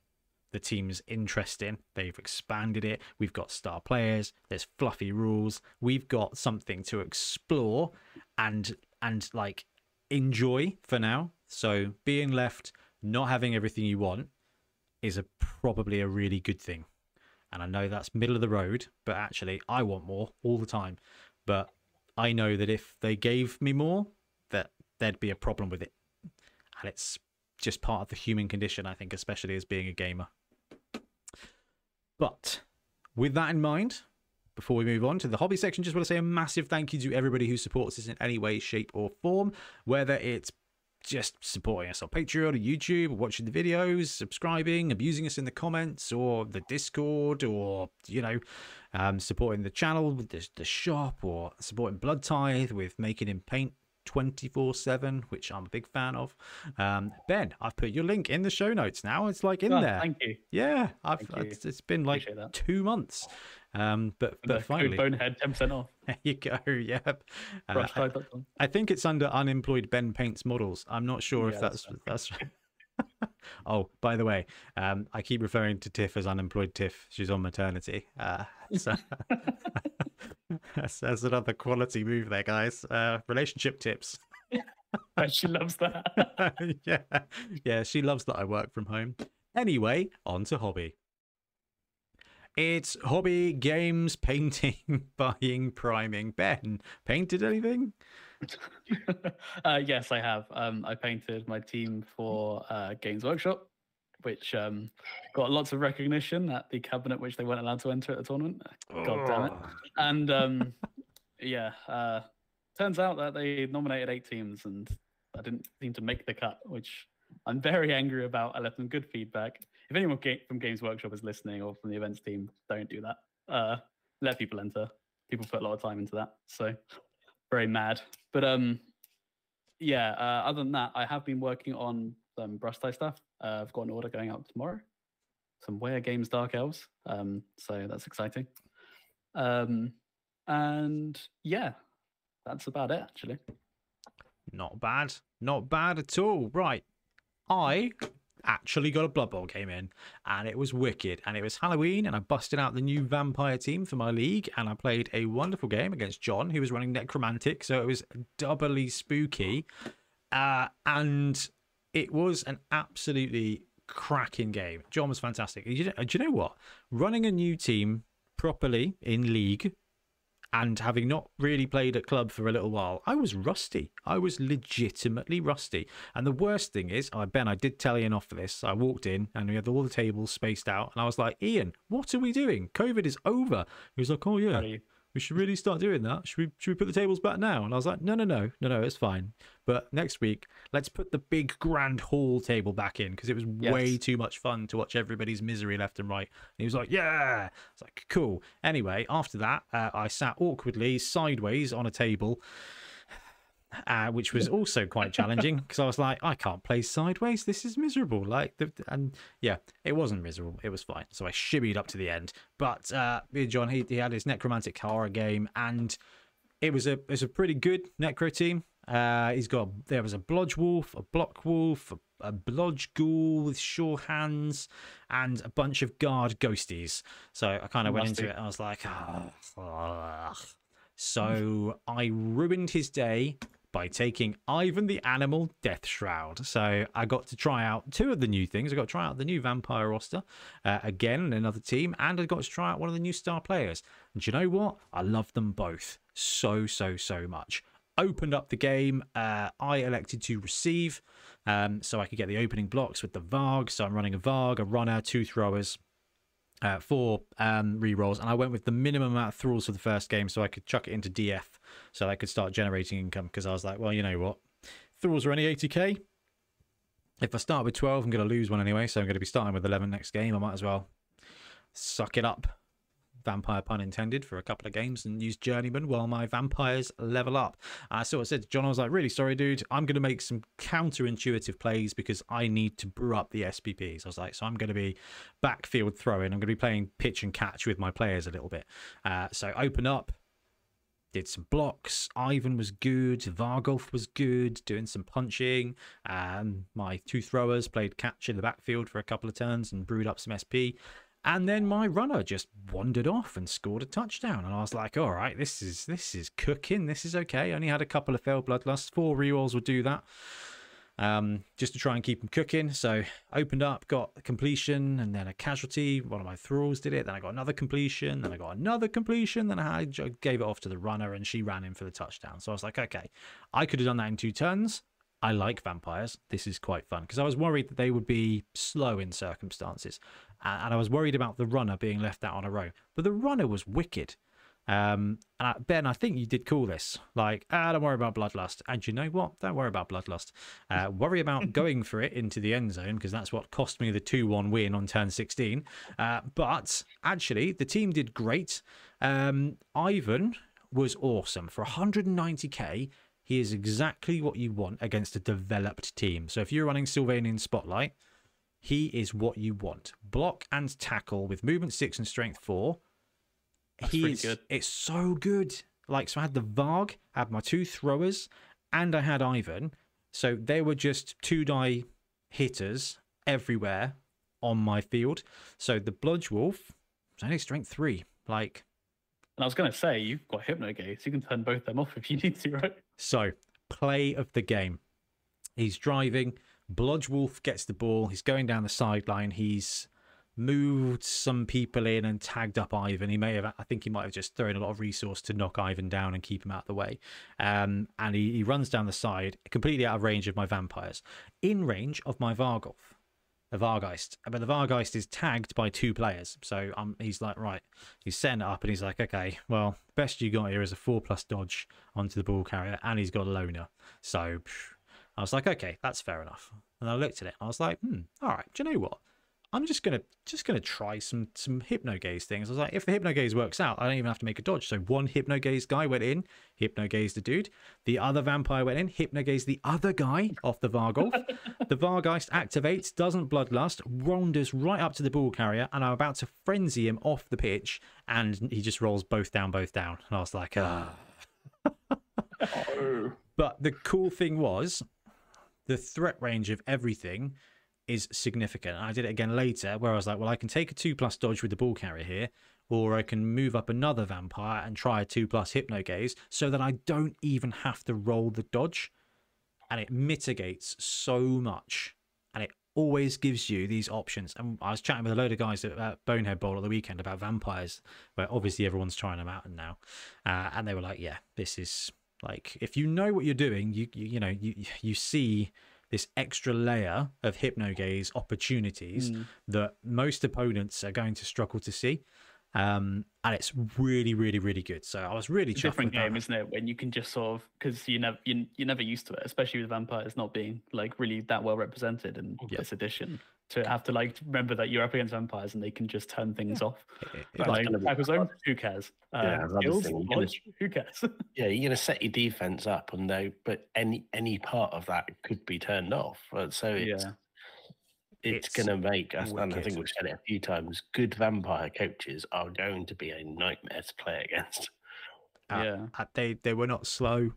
The team's interesting. They've expanded it. We've got star players. There's fluffy rules. We've got something to explore and and like enjoy for now. So being left not having everything you want is a probably a really good thing. And I know that's middle of the road, but actually I want more all the time. But I know that if they gave me more, that there'd be a problem with it. And it's just part of the human condition, I think, especially as being a gamer. But with that in mind, before we move on to the hobby section, just want to say a massive thank you to everybody who supports us in any way, shape, or form, whether it's just supporting us on Patreon or YouTube, or watching the videos, subscribing, abusing us in the comments, or the Discord, or you know, um, supporting the channel with the, the shop, or supporting Blood Tithe with making him paint 24 7 which i'm a big fan of. Um ben i've put your link in the show notes now. It's like in Oh, there. Thank you. yeah i've you. it's, it's been like two months. Um but And but finally Bonehead 10% off. [LAUGHS] there you go yep. Uh, I, I think it's under unemployed ben paints models. I'm not sure if Yeah, that's that's that's [LAUGHS] oh by the way um i keep referring to tiff as unemployed tiff. She's on maternity. Uh so [LAUGHS] [LAUGHS] that's, that's another quality move there guys uh relationship tips [LAUGHS] [LAUGHS] she loves that. yeah, yeah, she loves that I work from home. Anyway, on to hobby. It's hobby, games, painting, buying, priming. Ben, painted anything? uh, yes, I have. Um, I painted my team for uh, Games Workshop, which um, got lots of recognition at the cabinet, which they weren't allowed to enter at the tournament. God damn it. And um, [LAUGHS] yeah, uh, turns out that they nominated eight teams and I didn't seem to make the cut, which I'm very angry about. I left them good feedback. If anyone from Games Workshop is listening or from the events team, don't do that. Uh, let people enter. People put a lot of time into that. So very mad. But um, yeah. Uh, other than that, I have been working on some Brushtithe stuff. Uh, I've got an order going out tomorrow. Some Ware Games Dark Elves. Um, so that's exciting. Um, and yeah, that's about it actually. Not bad. Not bad at all. Right. I actually got a Blood Bowl game in and it was wicked. And it was Halloween and I busted out the new vampire team for my league and I played a wonderful game against John, who was running Necromantic. So it was doubly spooky. Uh, and it was an absolutely cracking game. John was fantastic. Do you know what? Running a new team properly in league and having not really played at club for a little while, I was rusty. I was legitimately rusty. And the worst thing is, I Ben, I did tell Ian off for this. I walked in and we had all the tables spaced out, and I was like, Ian, what are we doing? COVID is over. He was like, Oh yeah. We should really start doing that. Should we should we put the tables back now? And I was like, no, no, no, no, no, it's fine. But next week, let's put the big grand hall table back in because it was way too much fun to watch everybody's misery left and right. And he was like, yeah. It's like cool. Anyway, after that, uh, I sat awkwardly sideways on a table. Uh, which was also quite challenging [LAUGHS] because I was like, I can't play sideways. This is miserable. Like, the, and yeah, it wasn't miserable. It was fine. So I shimmied up to the end. But uh, John, he, he had his necromantic horror game, and it was a it was a pretty good necro team. Uh, he's got there was a blodge wolf, a block wolf, a, a blodge ghoul with sure hands, and a bunch of guard ghosties. So I kind of went into it. and I was like, "Ah, ugh." so I ruined his day by taking Ivan the Animal Deathshroud. So I got to try out two of the new things. I got to try out the new Vampire roster uh, again in another team, and I got to try out one of the new star players. And you know what? I love them both so, so, so much. opened up the game. Uh, I elected to receive, um, so I could get the opening blocks with the Varg. So I'm running a Varg, a runner, two throwers, uh, four um, rerolls, and I went with the minimum amount of thralls for the first game, so I could chuck it into DF, so I could start generating income. Because I was like, well, you know what, thralls are only 80k. If I start with 12, I'm going to lose one anyway, so I'm going to be starting with 11 next game. I might as well suck it up vampire pun intended for a couple of games and use journeyman while my vampires level up i sort of said to john i was like really sorry dude i'm going to make some counterintuitive plays because i need to brew up the spps i was like so i'm going to be backfield throwing i'm going to be playing pitch and catch with my players a little bit uh, so open up did some blocks. Ivan was good. Vargulf was good, doing some punching. Um, my two throwers played catch in the backfield for a couple of turns and brewed up some SP. And then my runner just wandered off and scored a touchdown. And I was like, all right, this is this is cooking. This is okay. Only had a couple of failed bloodlusts. Four rerolls would do that. Um, just to try and keep them cooking. So opened up, got a completion, and then a casualty. One of my thralls did it. Then I got another completion. Then I got another completion. Then I gave it off to the runner, and she ran in for the touchdown. So I was like, okay, I could have done that in two turns. I like vampires. This is quite fun because I was worried that they would be slow in circumstances, and I was worried about the runner being left out on a row. But the runner was wicked. Um, and I, Ben, I think you did call this like, ah, don't worry about bloodlust. And you know what? Don't worry about bloodlust. Uh, worry about [LAUGHS] going for it into the end zone because that's what cost me the two-one win on turn sixteen. Uh, but actually, the team did great. Um, Ivan was awesome for 190k he is exactly what you want against a developed team. So if you're running Sylvanian Spotlight, he is what you want. Block and tackle with movement six and strength four. That's He's good. it's so good. Like so I had the Varg, I had my two throwers, and I had Ivan. So they were just two die hitters everywhere on my field. So the Bludge Wolf was only strength three. Like And I was going to say, you've got Hypno Gaze. You can turn both them off if you need to, right? So, play of the game. He's driving. Bludge Wolf gets the ball. He's going down the sideline. He's moved some people in and tagged up Ivan. He may have, I think he might have just thrown a lot of resource to knock Ivan down and keep him out of the way. Um, and he, he runs down the side, completely out of range of my vampires, in range of my Vargolf the Vargheist. But the Vargheist is tagged by two players. So um, he's like, right, he's setting it up and he's like, okay, well, best you got here is a four plus dodge onto the ball carrier and he's got a loner. So phew. I was like, okay, that's fair enough. And I looked at it and I was like, hmm, all right, do you know what? I'm just gonna just gonna try some some hypno gaze things. I was like, if the hypno gaze works out, I don't even have to make a dodge. So one hypno gaze guy went in, hypno gaze the dude. The other vampire went in, hypno gaze the other guy off the Vargolf. [LAUGHS] the Vargheist activates, doesn't bloodlust, wanders right up to the ball carrier, and I'm about to frenzy him off the pitch, and he just rolls both down, both down. And I was like, ah. [LAUGHS] Oh. But the cool thing was the threat range of everything is significant. And I did it again later where I was like, well, I can take a two plus dodge with the ball carrier here, or I can move up another vampire and try a two plus hypno gaze so that I don't even have to roll the dodge. And it mitigates so much. And it always gives you these options. And I was chatting with a load of guys at Bonehead Bowl at the weekend about vampires, where obviously everyone's trying them out now. Uh, and they were like, yeah, this is like if you know what you're doing, you you, you know you you see this extra layer of hypno gaze opportunities Mm. that most opponents are going to struggle to see. Um, and it's really, really, really good. So I was really It's chuffed a different game, isn't it? When you can just sort of because you never you, you're never used to it, especially with vampires not being like really that well represented in Yeah. this edition. To have to like remember that you're up against vampires and they can just turn things off. It- it- like gonna tackle zone, who cares? Yeah, Uh, that's skills, thing, you're gonna- knowledge, who cares? Yeah, you're going to set your defense up, and though, but any any part of that could be turned off. Uh, So it's yeah, it's, It's going to make us. And I think we've said it a few times. Good vampire coaches are going to be a nightmare to play against. Uh, yeah. uh, they they were not slow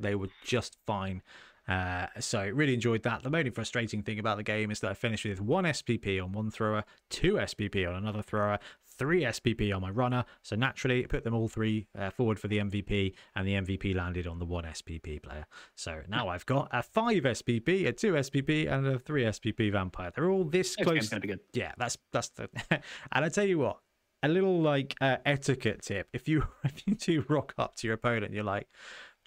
they were just fine uh, so really enjoyed that. The only frustrating thing about the game is that i finished with one spp on one thrower two spp on another thrower three spp on my runner. So naturally it put them all three uh, forward for the mvp and the mvp landed on the one spp player. So now i've got a five spp a two spp and a three spp vampire. They're all this Next close. game's gonna be good. yeah that's that's the [LAUGHS] and i tell you what a little like uh, etiquette tip. If you [LAUGHS] if you do rock up to your opponent you're like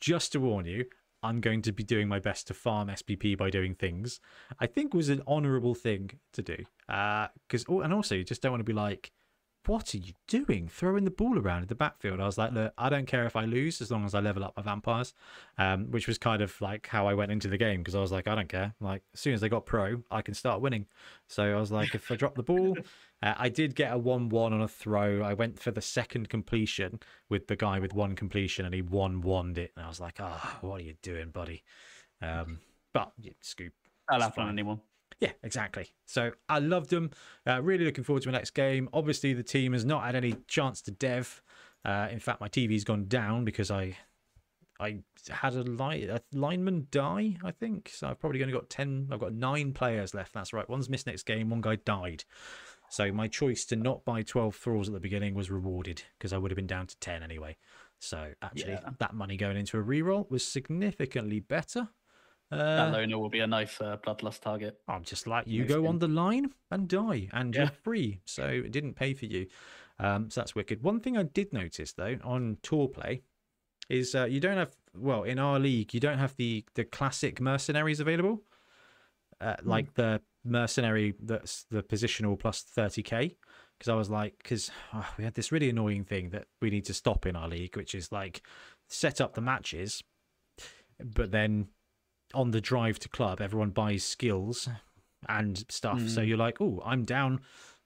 just to warn you, I'm going to be doing my best to farm SPP by doing things. I think was an honourable thing to do. Because and also you just don't want to be like, what are you doing? Throwing the ball around in the backfield. I was like, look, I don't care if I lose as long as I level up my vampires. Um, which was kind of like how I went into the game because I was like, I don't care. Like as soon as they got pro, I can start winning. So I was like, if I drop the ball, [LAUGHS] uh, I did get a one-one on a throw. I went for the second completion with the guy with one completion, and he one-wonned it. And I was like, oh, what are you doing, buddy? Um, but yeah, scoop. I'll have on fine. anyone. Yeah, exactly. So I loved them. Uh, really looking forward to my next game. Obviously, the team has not had any chance to dev. Uh, in fact, my TV's gone down because I I had a, line, a lineman die. I think so. I've probably only got ten. I've got nine players left. That's right. One's missed next game. One guy died. So my choice to not buy twelve thralls at the beginning was rewarded because I would have been down to ten anyway. So actually, Yeah. that money going into a reroll was significantly better. that Uh, loner will be a nice uh, bloodlust target. I'm just like you go on the line and die, and Yeah. you're free. So it didn't pay for you. Um, so that's wicked. One thing I did notice though on tour play is uh, you don't have well in our league you don't have the the classic mercenaries available, uh, like the mercenary that's the positional plus 30k. Because I was like, because we had this really annoying thing that we need to stop in our league, which is like set up the matches, but then on the drive to club, everyone buys skills and stuff. So Mm. you're like, oh, I'm down,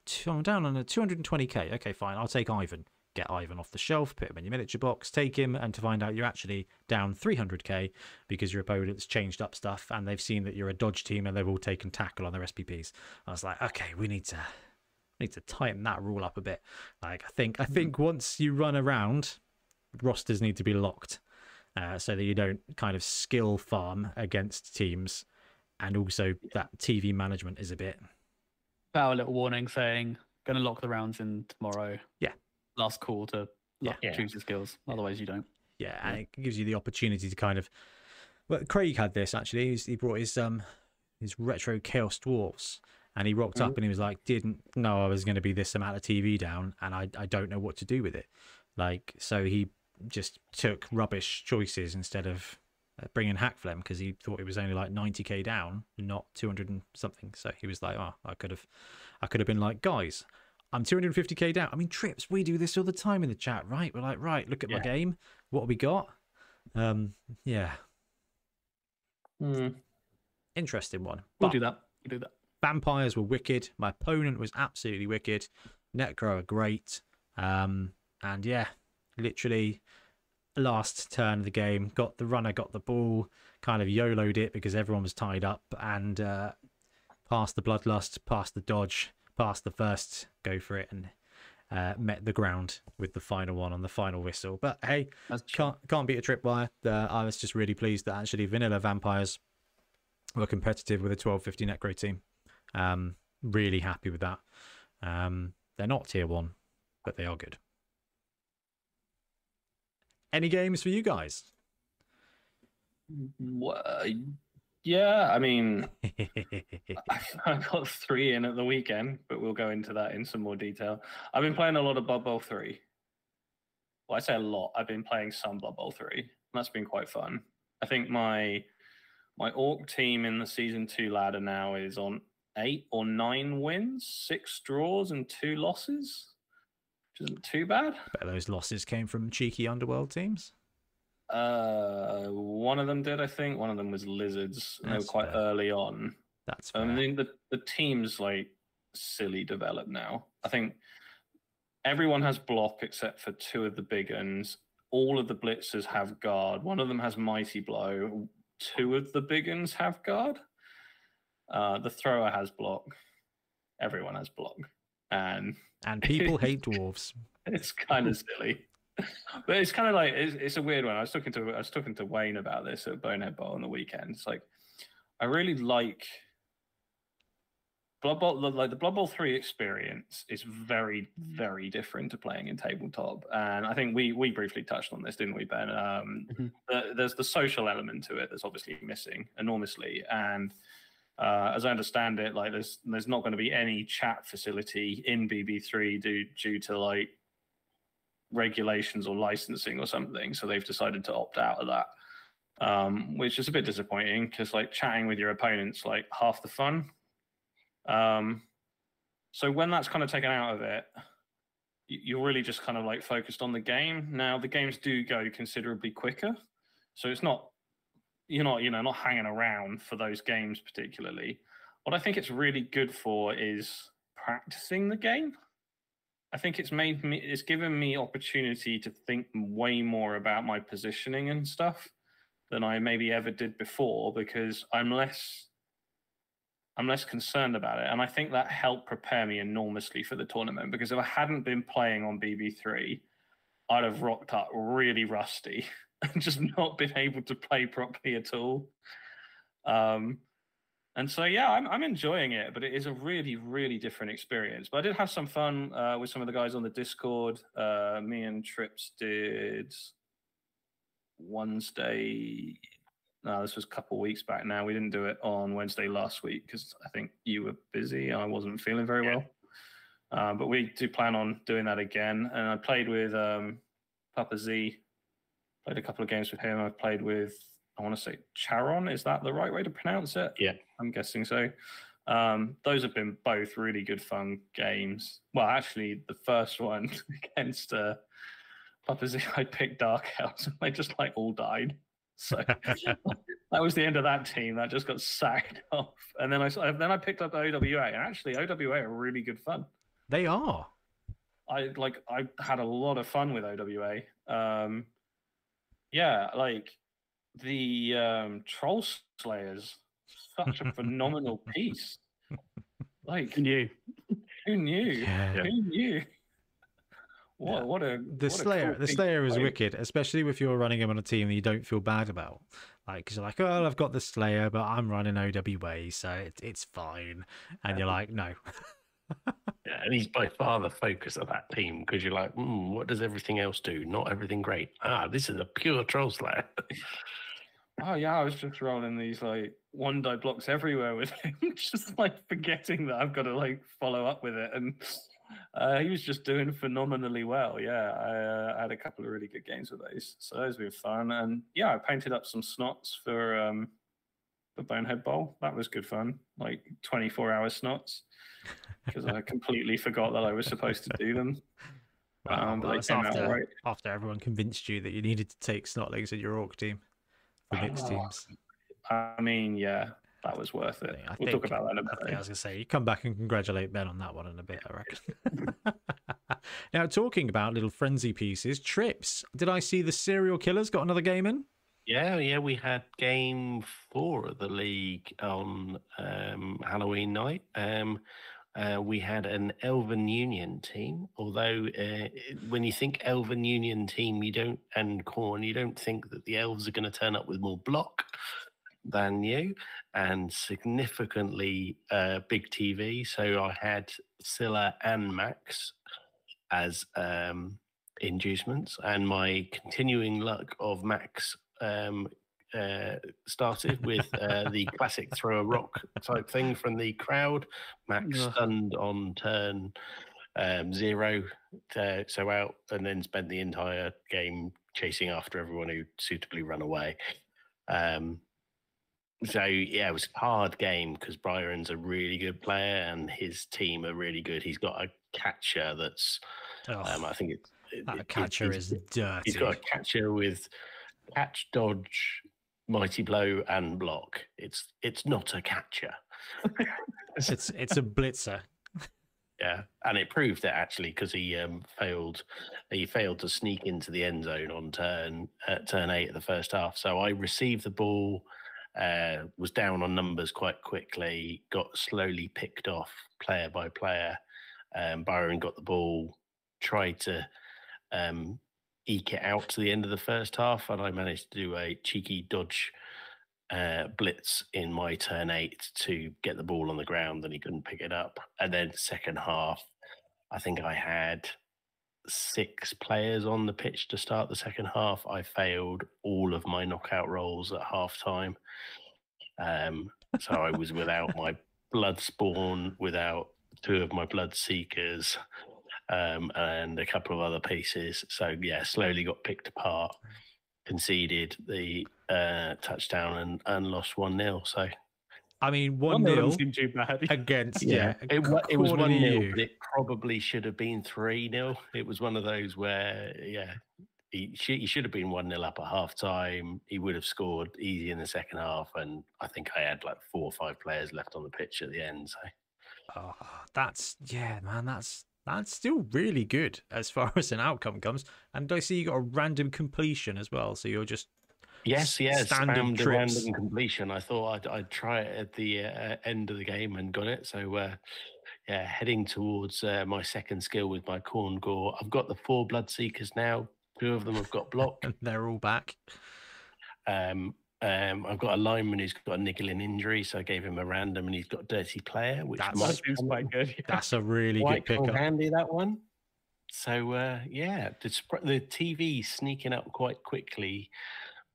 to, I'm down on a 220k. Okay, fine, I'll take Ivan. Get Ivan off the shelf, put him in your miniature box, take him, and to find out you're actually down 300k because your opponent's changed up stuff and they've seen that you're a dodge team and they've all taken tackle on their SPPs. I was like, okay, we need to need to tighten that rule up a bit. Like I think I think once you run around, rosters need to be locked uh, so that you don't kind of skill farm against teams, and also that TV management is a bit. A little warning saying, going to lock the rounds in tomorrow. Yeah. Last call to lock, Yeah. choose your skills. Otherwise, you don't. Yeah, and it gives you the opportunity to kind of. Well, Craig had this actually. He's, he brought his um his retro chaos dwarfs, and he rocked up and he was like, "Didn't know I was going to be this amount of TV down, and I I don't know what to do with it." Like, so he just took rubbish choices instead of uh, bringing Hakflem because he thought it was only like 90k down, not 200 and something. So he was like, "Oh, I could have, I could have been like, guys." I'm 250k down. I mean, trips. We do this all the time in the chat, right? We're like, right, look at my game. What have we got? Um, yeah, Hmm. interesting one. We'll do that. We'll do that. vampires were wicked. My opponent was absolutely wicked. Necro are great. Um, and yeah, literally last turn of the game, got the runner, got the ball, kind of YOLO'd it because everyone was tied up and uh, passed the bloodlust, passed the dodge, passed the first, go for it, and uh, met the ground with the final one on the final whistle. But hey, That's can't can't beat a tripwire. Uh, I was just really pleased that actually vanilla vampires were competitive with a 1250 necro team. Um, really happy with that. Um, they're not tier one, but they are good. Any games for you guys? Yeah, I mean, [LAUGHS] [LAUGHS] I got three in at the weekend, but we'll go into that in some more detail. I've been playing a lot of Blood Bowl 3. Well, I say a lot. I've been playing some Blood Bowl 3. And that's been quite fun. I think my my orc team in the season two ladder now is on eight or nine wins, six draws, and two losses. Which isn't too bad. Bet those losses came from cheeky underworld teams. Uh, one of them did, I think. One of them was lizards. They were quite fair. early on. That's fair. I mean, the the team's like silly developed now. I think everyone has block except for two of the big uns. All of the blitzers have guard. One of them has mighty blow. Two of the big uns have guard. Uh, the thrower has block. Everyone has block, and and people [LAUGHS] hate dwarves. it's kind of silly. [LAUGHS] But it's kind of like it's, it's a weird one. I was talking to I was talking to Wayne about this at Bonehead Bowl on the weekend. It's like I really like Blood Bowl. Like the Blood Bowl three experience is very very different to playing in tabletop, and I think we we briefly touched on this, didn't we, Ben? Um, Mhm. the, there's the social element to it that's obviously missing enormously, and uh, as I understand it, like there's there's not going to be any chat facility in BB3 due due to like regulations or licensing or something. So they've decided to opt out of that. um, which is a bit disappointing because like chatting with your opponents like half the fun. Um, so when that's kind of taken out of it, you're really just kind of like focused on the game. Now the games do go considerably quicker, so it's not you're not you know not hanging around for those games particularly. What I think it's really good for is practicing the game. I think it's made me it's given me opportunity to think way more about my positioning and stuff than I maybe ever did before because I'm less I'm less concerned about it. And I think that helped prepare me enormously for the tournament because if I hadn't been playing on BB3, I'd have rocked up really rusty [LAUGHS] and just not been able to play properly at all. Um, and so, yeah, I'm, I'm enjoying it, but it is a really, really different experience. But I did have some fun uh, with some of the guys on the Discord. Uh, me and Trips did Wednesday. No, this was a couple weeks back now. We didn't do it on Wednesday last week because I think you were busy. I wasn't feeling very Yeah. well. Uh, but we do plan on doing that again. And I played with um, Papa Z. Played a couple of games with him. I've played with, I want to say Charon. Is that the right way to pronounce it? Yeah. I'm guessing so. Um, those have been both really good fun games. Well, actually, the first one [LAUGHS] against uh, Papa Z, I picked Dark Elves and they just like all died. So [LAUGHS] that was the end of that team. That just got sacked [LAUGHS] off. And then I then I picked up OWA. And actually, OWA are really good fun. They are. I like I had a lot of fun with OWA. Um, yeah, like the um, Troll Slayers, such a phenomenal [LAUGHS] piece. Like Who knew? who knew? Yeah. Who knew? What Yeah. what a The what a Slayer, cool the piece Slayer is play. wicked, especially if you're running him on a team that you don't feel bad about. Like, because you're like, oh, I've got the Slayer, but I'm running OWA, so it, it's fine. And you're like, no. [LAUGHS] Yeah, and he's by far the focus of that team because you're like, hmm, what does everything else do? Not everything great. Ah, this is a pure troll slayer. [LAUGHS] Oh yeah, I was just rolling these like one die blocks everywhere with him, [LAUGHS] just like forgetting that I've got to like follow up with it, and uh, he was just doing phenomenally well. Yeah, I, uh, had a couple of really good games with those, so those were fun. And yeah, I painted up some snots for um, the Bonehead Bowl. That was good fun, like 24 hour snots, because I completely forgot that I was supposed to do them. Well, Um, but after, right. after everyone convinced you that you needed to take Snotlings in your Orc team for mixed Oh, teams. I mean, yeah, that was worth it. I we'll think- talk about that in a I, bit. think I was going to say, you come back and congratulate Ben on that one in a bit, I reckon. [LAUGHS] now, talking about little frenzy pieces, trips. Did I see the serial killers got another game in? Yeah, yeah, we had game four of the league on um, Halloween night. Um, uh, we had an Elven Union team, although uh, when you think Elven Union team, you don't and Khorne, you don't think that the elves are going to turn up with more block than you, and significantly uh, big TV. So I had Scyla and Max as um, inducements, and my continuing luck of Max um, uh, started with uh, the [LAUGHS] classic throw a rock type thing from the crowd. Max Ugh. stunned on turn um, zero, to, so out, and then spent the entire game chasing after everyone who suitably run away. Um, so yeah, it was a hard game because Byron's a really good player and his team are really good. He's got a catcher that's, Oh, um, I think it's it- that it- catcher it's- is dirty. He's got a catcher with catch, dodge, mighty blow, and block. It's it's not a catcher. It's it's a blitzer. Yeah, and it proved it actually because he um, failed. He failed to sneak into the end zone on turn uh, turn eight of the first half. So I received the ball, uh, was down on numbers quite quickly, got slowly picked off player by player. Um, Byron got the ball, tried to um, eke it out to the end of the first half, and I managed to do a cheeky dodge uh, blitz in my turn eight to get the ball on the ground, and he couldn't pick it up. And then second half, I think I had six players on the pitch to start the second half. I failed all of my knockout rolls at half time. Um, so I was without my [LAUGHS] blood spawn, without two of my blood seekers, um, and a couple of other pieces. So yeah, slowly got picked apart, conceded. The uh, touchdown and, and lost 1 0. So, I mean, one One nil nil too bad. [LAUGHS] against yeah. it, wa- it was 1 to 0, but it probably should have been 3 0. It was one of those where, yeah, he, he should have been 1 0 up at half time. He would have scored easy in the second half. And I think I had like four or five players left on the pitch at the end. So, Oh, that's yeah, man. That's that's still really good as far [LAUGHS] as an outcome comes. And I see you got a random completion as well. So you're just Yes, yes, standard spammed the random completion. I thought I'd, I'd try it at the uh, end of the game and got it. So, uh, yeah, heading towards uh, my second skill with my Khorngor. I've got the four blood seekers now. Two of them have got block. and [LAUGHS] they're all back. um, um, I've got a lineman who's got a niggling injury, so I gave him a random, and he's got dirty player, which That's- that might seems come quite [LAUGHS] good. yeah. That's a really quite good come pickup. handy that one. So uh, yeah, the, the TV sneaking up quite quickly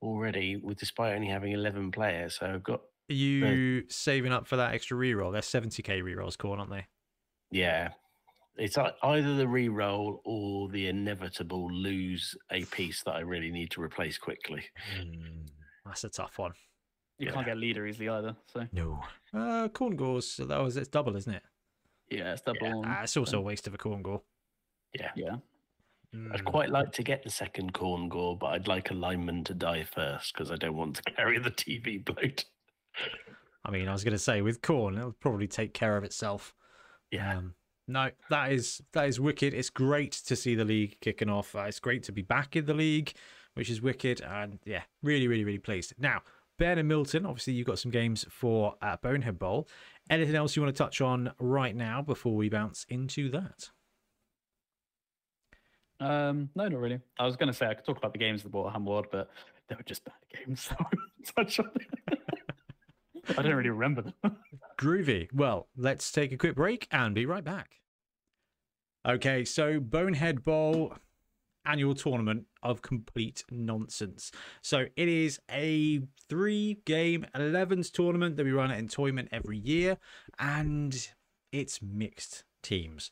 already, with despite only having eleven players. So I've got Are you saving up for that extra reroll? They're 70k rerolls, Khorne, aren't they? Yeah. It's either the re-roll or the inevitable lose a piece that I really need to replace quickly. Hmm, that's a tough one. You Yeah. can't get leader easily either. So No. Uh, Khorngors. That was it's double, isn't it? yeah, it's double. Yeah, on- Ah, it's also a waste of a Khorngor. Yeah. yeah. I'd Hmm. quite like to get the second Khorngor, but I'd like a lineman to die first because I don't want to [LAUGHS] carry the TV bloat. I mean, I was going to say with Khorne, it'll probably take care of itself. Yeah. Um, no, that is that is wicked. It's great to see the league kicking off. Uh, it's great to be back in the league, which is wicked. And yeah, really, really, really pleased. Now, Ben and Milton, obviously you've got some games for uh, Bonehead Bowl. Anything else you want to touch on right now before we bounce into that? Um, no, not really. I was going to say I could talk about the games of the Warhammer World, but they were just bad games. [LAUGHS] So I touch on. [LAUGHS] I don't really remember them. Groovy. Well, let's take a quick break and be right back. Okay, so Bonehead Bowl annual tournament of complete nonsense. So it is a three game 11s tournament that we run at Entoyment every year, and it's mixed teams.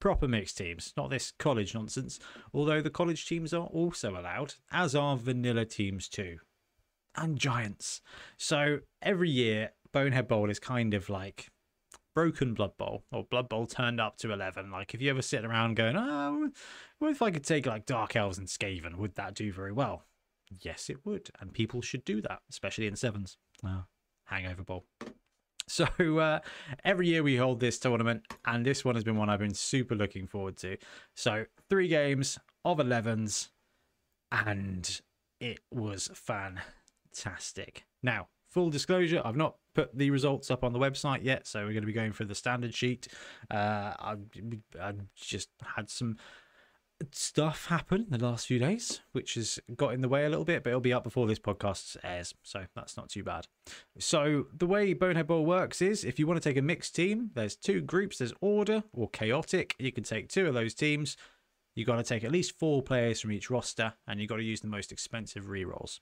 Proper mixed teams, not this college nonsense. Although the college teams are also allowed, as are vanilla teams too and giants. So every year, Bonehead Bowl is kind of like broken Blood Bowl or Blood Bowl turned up to 11. Like if you ever sit around going, oh, what if I could take like Dark Elves and Skaven? Would that do very well? Yes, it would. And people should do that, especially in sevens. Uh, hangover Bowl. [LAUGHS] So uh, every year we hold this tournament, and this one has been one I've been super looking forward to. So three games of 11s, and it was fantastic. Now, full disclosure, I've not put the results up on the website yet, so we're going to be going for the standard sheet. Uh, I've, I've just had some stuff happen in the last few days, which has got in the way a little bit, but it'll be up before this podcast airs, so that's not too bad. So the way Bonehead Bowl works is if you want to take a mixed team, there's two groups, there's order or chaotic. You can take two of those teams. You've got to take at least four players from each roster, and you've got to use the most expensive rerolls.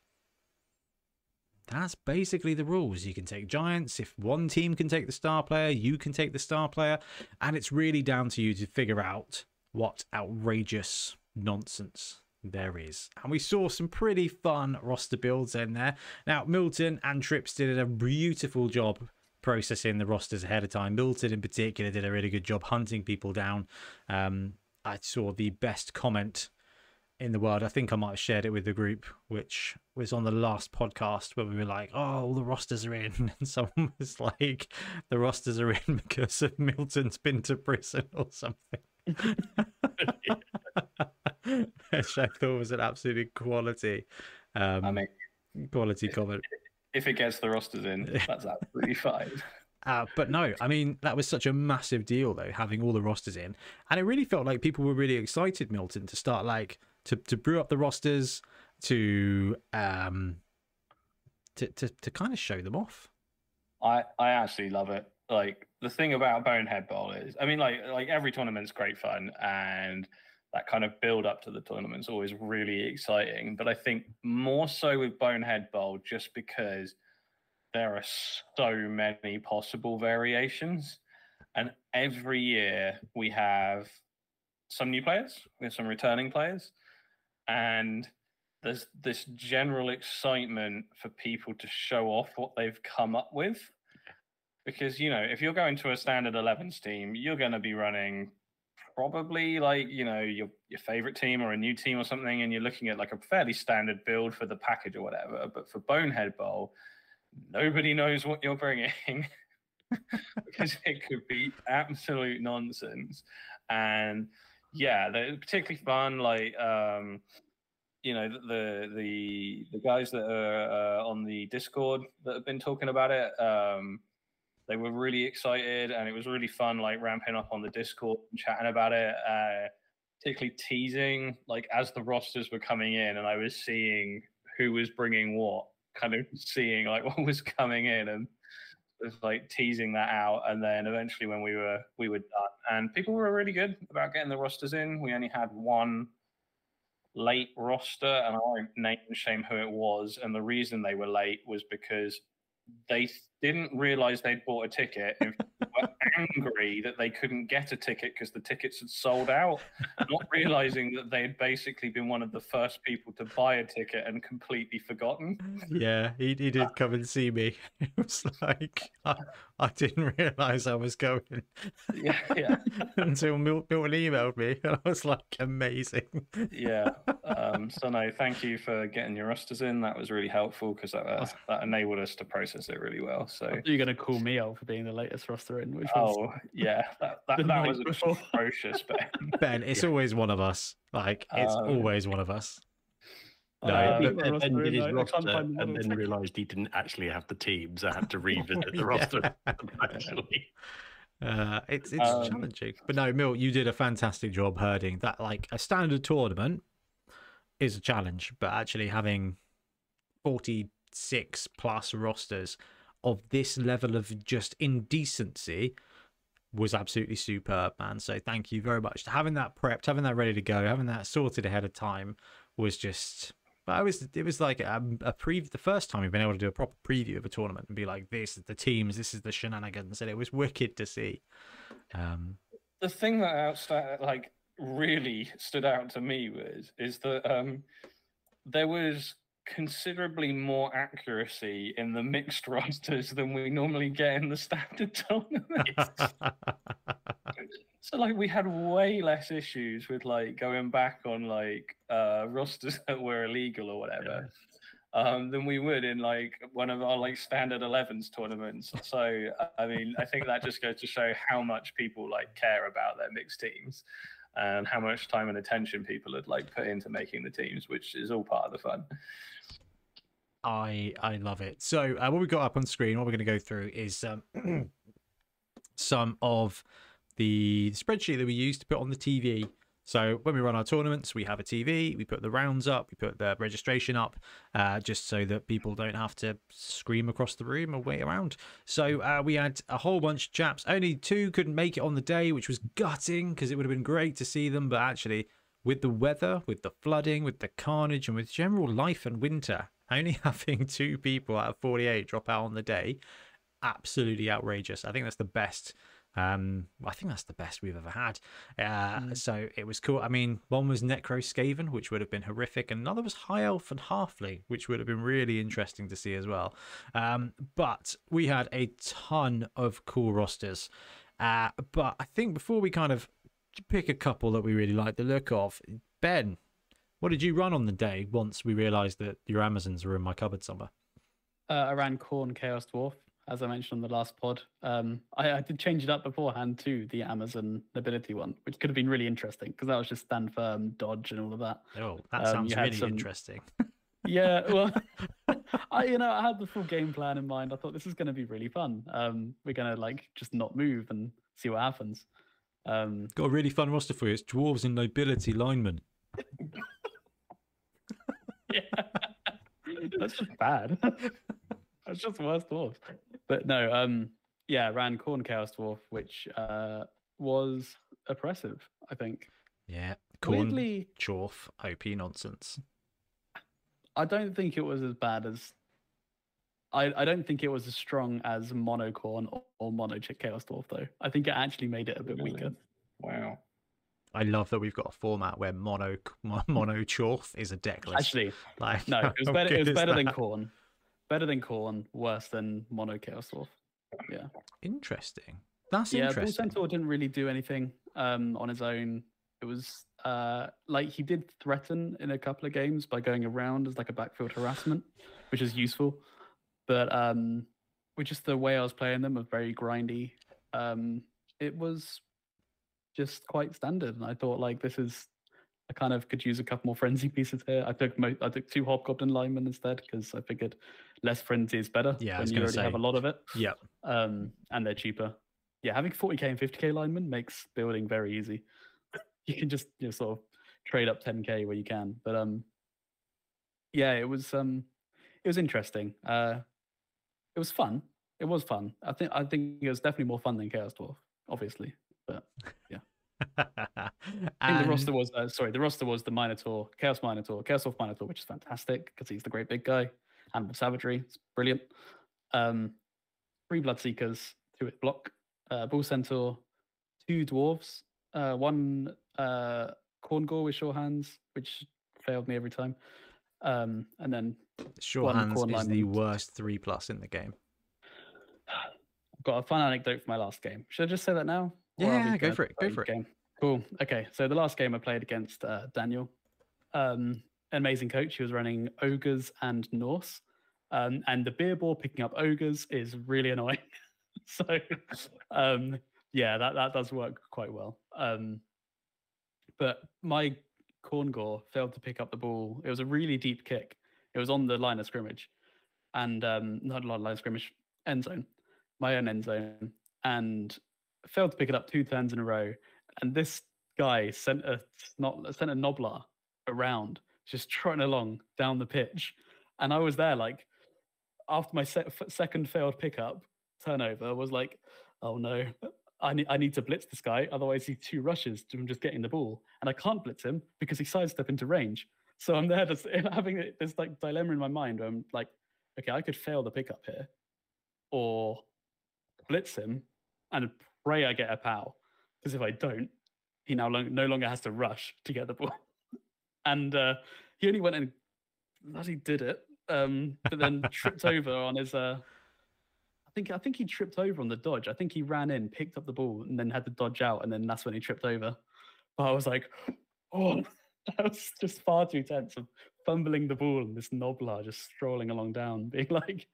That's basically the rules. You can take giants. If one team can take the star player, you can take the star player. And it's really down to you to figure out what outrageous nonsense there is. And we saw some pretty fun roster builds in there. Now, Milton and Trips did a beautiful job processing the rosters ahead of time. Milton, in particular, did a really good job hunting people down. Um, I saw the best comment in the world. I think I might have shared it with the group, which was on the last podcast where we were like, "Oh, all the rosters are in," [LAUGHS] and someone was like, "The rosters are in [LAUGHS] because of Milton's been to prison or something." [LAUGHS] Which I thought was an absolutely quality, um, I mean, quality comment. if it gets the rosters in, that's absolutely fine. Uh, but no, I mean that was such a massive deal though, having all the rosters in, and it really felt like people were really excited, Milton, to start like to to brew up the rosters, to um, to to to kind of show them off. I I actually love it. Like the thing about Bonehead Bowl is, I mean, like like every tournament's great fun, and that kind of build up to the tournament's always really exciting. But I think more so with Bonehead Bowl, just because there are so many possible variations, and every year we have some new players, we have some returning players, and there's this general excitement for people to show off what they've come up with. Because, you know, if you're going to a standard 11s team, you're going to be running probably like, you know, your, your favorite team or a new team or something, and you're looking at like a fairly standard build for the package or whatever. But for Bonehead Bowl, nobody knows what you're bringing [LAUGHS] because it could be absolute nonsense. And yeah, they're particularly fun. Like, um, you know the the the guys that are uh, on the Discord that have been talking about it. Um, they were really excited, and it was really fun, like ramping up on the Discord and chatting about it. Uh, particularly teasing, like as the rosters were coming in, and I was seeing who was bringing what, kind of seeing like [LAUGHS] what was coming in, and was like teasing that out. And then eventually, when we were we were done, and people were really good about getting the rosters in. We only had one late roster, and I won't name and shame who it was. And the reason they were late was because they didn't realize they'd bought a ticket [LAUGHS] were angry that they couldn't get a ticket because the tickets had sold out, not [LAUGHS] realizing that they had basically been one of the first people to buy a ticket and completely forgotten. Yeah, he, he did come and see me. [LAUGHS] It was like, I, I didn't realize I was going Yeah, yeah, [LAUGHS] until Mil- Milton emailed me. And I was like, amazing. yeah. Um, so no, thank you for getting your rosters in. That was really helpful because that, uh, that enabled us to process it really well. So You're going to call me out for being the latest roster in, which was Oh [LAUGHS] yeah, that that, that was before. [LAUGHS] atrocious, Ben. [LAUGHS] Ben, it's always one of us. Like, it's Um, always one of us. No, I but beat Ben did his I- I can't roster and models. then realised he didn't actually have the teams. I had to revisit the roster. Actually, Uh, it's it's Um, challenging, but no, Mill, you did a fantastic job herding that. Like a standard tournament is a challenge, but actually having forty six plus rosters of this level of just indecency was absolutely superb, man. So thank you very much. Having that prepped, having that ready to go, having that sorted ahead of time was just. I was, it was like a, a preview. The first time we've been able to do a proper preview of a tournament and be like, "This is the teams, this is the shenanigans," and it was wicked to see. Um, the thing that outsta- like really stood out to me was is that um, there was considerably more accuracy in the mixed [LAUGHS] rosters than we normally get in the standard [LAUGHS] tournaments. so like we had way less issues with like going back on like uh rosters [LAUGHS] that were illegal or whatever um than we would in like one of our like standard 11s tournaments. So i mean i think that just goes to show how much people like care about their mixed teams and how much time and attention people had like put into making the teams which is all part of the fun I I love it. So uh, what we've got up on screen, what we're going to go through is um, [CLEARS THROAT] some of the spreadsheet that we use to put on the TV. So when we run our tournaments, we have a TV. We put the rounds up. We put the registration up, uh, just so that people don't have to scream across the room or wait around. So uh, we had a whole bunch of chaps. Only two couldn't make it on the day, which was gutting because it would have been great to see them. But actually, with the weather, with the flooding, with the carnage, and with general life and winter, only [LAUGHS] having two people out of 48 drop out on the day, absolutely outrageous. I think that's the best. Um, I think that's the best we've ever had. Uh, So it was cool. I mean, one was Necro Skaven, which would have been horrific, and another was High Elf and Halfling, which would have been really interesting to see as well. Um, but we had a ton of cool rosters. Uh, but I think before we kind of pick a couple that we really like the look of, Ben, what did you run on the day once we realised that your Amazons were in my cupboard somewhere? uh, I ran Khorne Chaos Dwarf, as I mentioned on the last pod. Um, I, I did change it up beforehand to the Amazon Nobility one, which could have been really interesting because that was just stand firm, dodge, and all of that. Oh, that Um, sounds really some- interesting. [LAUGHS] Yeah, well, [LAUGHS] I you know I had the full game plan in mind. I thought this is going to be really fun. Um, we're going to like just not move and see what happens. Um, Got a really fun roster for you. It's dwarves and nobility linemen. [LAUGHS] yeah, [LAUGHS] that's just bad. [LAUGHS] that's just worse dwarves. But no, um, yeah, ran Khorne Chaos Dwarf, which uh was oppressive. I think. Yeah, Khorne, Weirdly, chorf, OP nonsense. I don't think it was as bad as. I, I don't think it was as strong as Monocorn or, or Mono Chaos Dwarf though. I think it actually made it a bit Really? weaker. wow I love that we've got a format where mono [LAUGHS] mono Chorf is a deck list. Actually, like, no, it was better. It was better than Khorne. Better than Khorne. Worse than mono chaos dwarf. Yeah. Interesting. That's yeah, Bull interesting. Centaur didn't really do anything um, on his own. It was uh, like he did threaten in a couple of games by going around as like a backfield harassment, which is useful. But um, with just the way I was playing them, was very grindy. Um, it was just quite standard, and I thought like this is. I kind of could use a couple more frenzy [LAUGHS] pieces here. I took mo- I took two hobgoblin linemen instead because I figured less frenzy is better Yeah, when you already have say. a lot of it Yep. um, and they're cheaper. Yeah, having 40k and 50k linemen makes building very easy. You can just you know, sort of trade up 10k where you can. But um, yeah, it was um, it was interesting. Uh, it was fun. It was fun. I think I think it was definitely more fun than Chaos Dwarf, obviously. But I think [LAUGHS] and the roster was uh, sorry, the roster was the Minotaur, Chaos Minotaur, Chaos Dwarf Minotaur, which is fantastic because he's the great big guy. Animal Savagery, it's brilliant. Um, three Bloodseekers, two hit block, uh, Bull Centaur, two dwarves, uh, one uh, Khorngor with sure hands, which failed me every time. Um, and then Sure Hands is the worst three plus in the game. I've [SIGHS] got a fun anecdote for my last game. Should I just say that now? Yeah, go for it, go for it. Game? Cool. Okay, so the last game I played against uh, Daniel, um, amazing coach. He was running ogres and Norse, um, and the beer ball picking up ogres is really annoying. [LAUGHS] so, um, yeah, that that does work quite well. Um, but my corn gore failed to pick up the ball. It was a really deep kick. It was on the line of scrimmage, and um, not a lot of line of scrimmage, end zone, my own end zone, and failed to pick it up two turns in a row. And this guy sent a not sent a nobler around, just trotting along down the pitch, and I was there like after my se- second failed pickup turnover was like, oh no, I need I need to blitz this guy, otherwise he's two rushes from just getting the ball, and I can't blitz him because he sidestep into range. So I'm there just [LAUGHS] having this like dilemma in my mind where I'm like, okay, I could fail the pickup here, or blitz him and pray I get a pal, Because if I don't, he now lo- no longer has to rush to get the ball. [LAUGHS] And uh, he only went and bloody did it, um, but then [LAUGHS] tripped over on his. Uh, I think I think he tripped over on the dodge. I think he ran in, picked up the ball, and then had to dodge out, and then that's when he tripped over. But I was like, [GASPS] oh, [LAUGHS] that was just far too tense of fumbling the ball and this nobler just strolling along down, being like,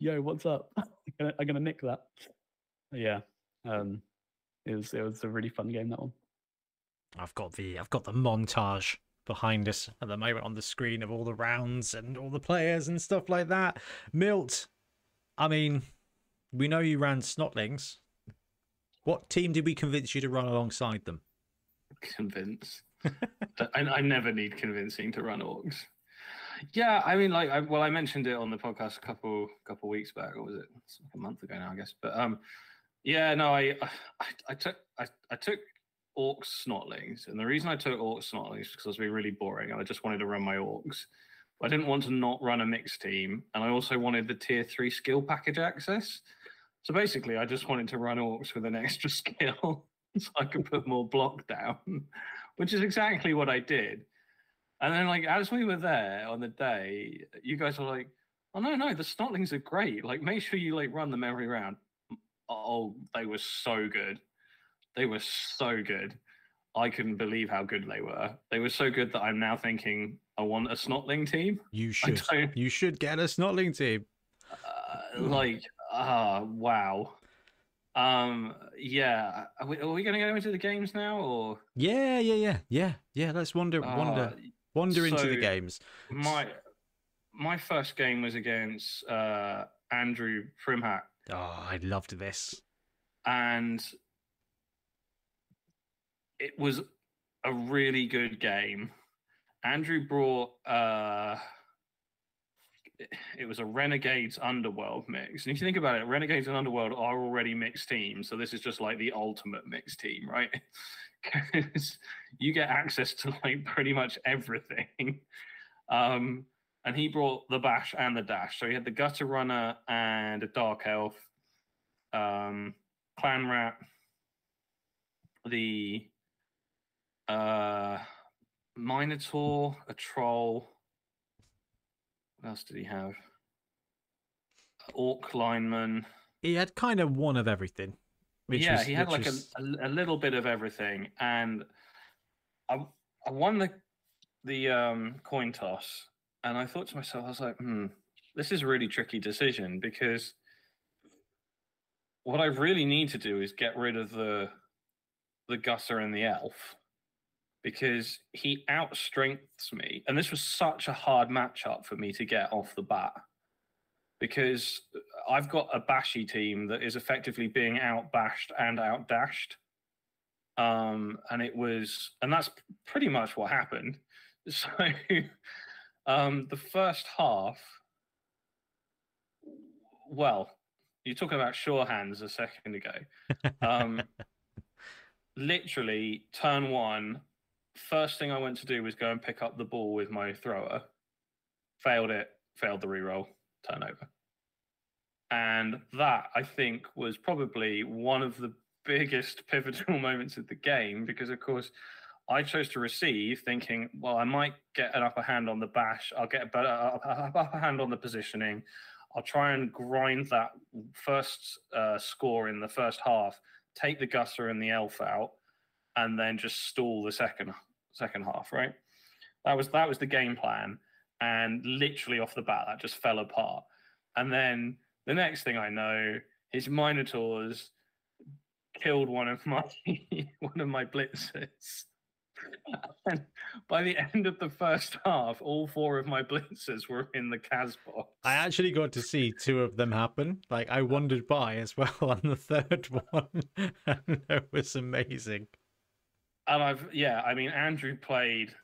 "Yo, what's up? I'm gonna, I'm gonna nick that." Yeah, um, it was it was a really fun game that one. I've got the I've got the montage behind us at the moment on the screen of all the rounds and all the players and stuff like that. Milt, I mean, we know you ran Snotlings. What team did we convince you to run alongside them? convince. That- I, I never need convincing to run orcs. Yeah, I mean, like, I, well, I mentioned it on the podcast a couple couple weeks back, or was it It's like a month ago now? I guess. But um, yeah, no, I uh, I, I took I, I took orcs snotlings, and the reason I took orcs snotlings is because I was being really boring, and I just wanted to run my orcs. I didn't want to not run a mixed team, and I also wanted the tier three skill package access. So basically, I just wanted to run orcs with an [LAUGHS] extra skill [LAUGHS] so I could put more block down, [LAUGHS] which is exactly what I did. And then, like, as we were there on the day, you guys were like, "Oh no, no, the Snotlings are great. Like, make sure you like run them every round." Oh, they were so good. They were so good. I couldn't believe how good they were. They were so good that I'm now thinking I want a Snotling team. You should you should get a Snotling team. Uh, like, ah, wow. Um, yeah. Are we, are we going to go into the games now, or Yeah, yeah, yeah, yeah, yeah. Let's wander wander Uh, wander into the games. my my first game was against uh, Andrew Primhat, Oh, I loved this. and it was a really good game. Andrew brought uh, it- was a Renegades Underworld mix, and if you think about it, Renegades and Underworld are already mixed teams, so this is just like the ultimate mixed team, right? [LAUGHS] Because you get access to like pretty much everything. [LAUGHS] Um, and he brought the bash and the dash. So he had the gutter runner and a dark elf, um, clan rat, the uh, Minotaur, a troll. What else did he have? Orc lineman. He had kind of one of everything. Yeah, was, he had like was- a, a, a little bit of everything, and I I won the the um, coin toss, and I thought to myself, I was like, hmm, this is a really tricky decision because what I really need to do is get rid of the the gusser and the elf because he outstrengths me, and this was such a hard matchup for me to get off the bat because I've got a bashy team that is effectively being outbashed and outdashed. Um, and it was, and that's pretty much what happened. [LAUGHS] So, um, the first half, well, you're talking about sure hands a second ago. Um, [LAUGHS] literally, turn one, first thing I went to do was go and pick up the ball with my thrower. Failed it, failed the reroll, turnover. And that, I think, was probably one of the biggest [LAUGHS] pivotal moments of the game because, of course, I chose to receive thinking, well, I might get an upper hand on the bash. I'll get a better up- up- upper hand on the positioning. I'll try and grind that first uh, score in the first half, take the Gusser and the Elf out, and then just stall the second second half. Right? That was that was the game plan, and literally off the bat, that just fell apart. And then the next thing I know, his Minotaurs killed one of my [LAUGHS] one of my blitzers. [LAUGHS] And by the end of the first half, all four of my blitzers were in the Cas box. I actually got to see two of them happen. Like I wandered by as well [LAUGHS] on the third one, and it was amazing. and I've yeah, I mean Andrew played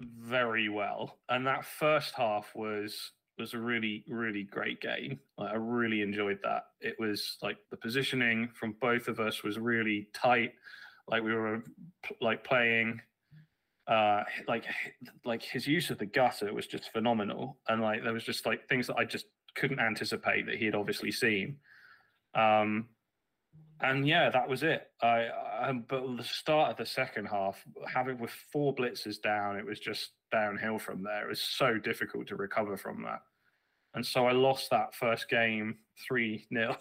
very well, and that first half was was a really really great game. Like, I really enjoyed that. It was like the positioning from both of us was really tight. Like we were like playing, uh, like like his use of the gutter was just phenomenal, and like there was just like things that I just couldn't anticipate that he had obviously seen. Um, and yeah, that was it. I, I but the start of the second half, having with four blitzes down, it was just downhill from there. It was so difficult to recover from that, and so I lost that first game three 0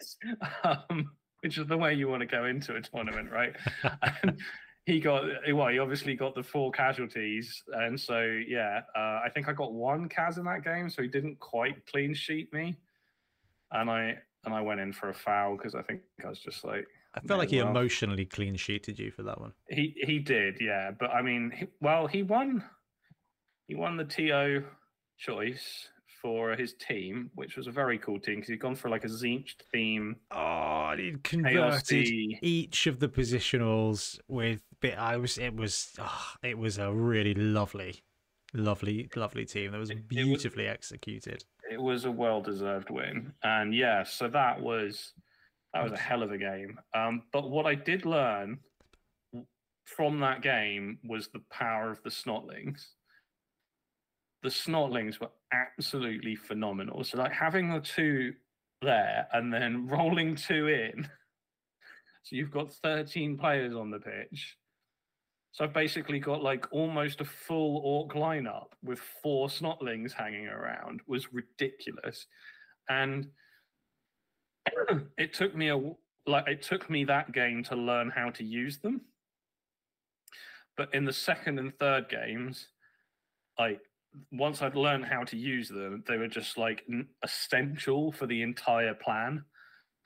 [LAUGHS] um, which is the way you want to go into a tournament, right? [LAUGHS] and he got well, he obviously got the four casualties, and so yeah, uh, I think I got one Kaz in that game, so he didn't quite clean sheet me, and I and I went in for a foul because I think I was just like I felt like he well. emotionally clean sheeted you for that one. he he did, yeah. But I mean, he, well, he won. He won the TO choice for his team, which was a very cool team because he'd gone for like a Tzeentch theme, Oh, he converted D. each of the positionals with bit. I was. It was. Oh, it was a really lovely, lovely, lovely team that was It- it was- beautifully executed. It was a well-deserved win, and yeah, so that was that was a hell of a game. Um, but what I did learn from that game was the power of the Snotlings. The Snotlings were absolutely phenomenal. So like having the two there and then [LAUGHS] rolling two in. So you've got 13 players on the pitch. So I've basically got like almost a full orc lineup with four snotlings hanging around was ridiculous. And [CLEARS THROAT] it took me a like it took me that game to learn how to use them. But in the second and third games, like once I'd learned how to use them, they were just like essential for the entire plan.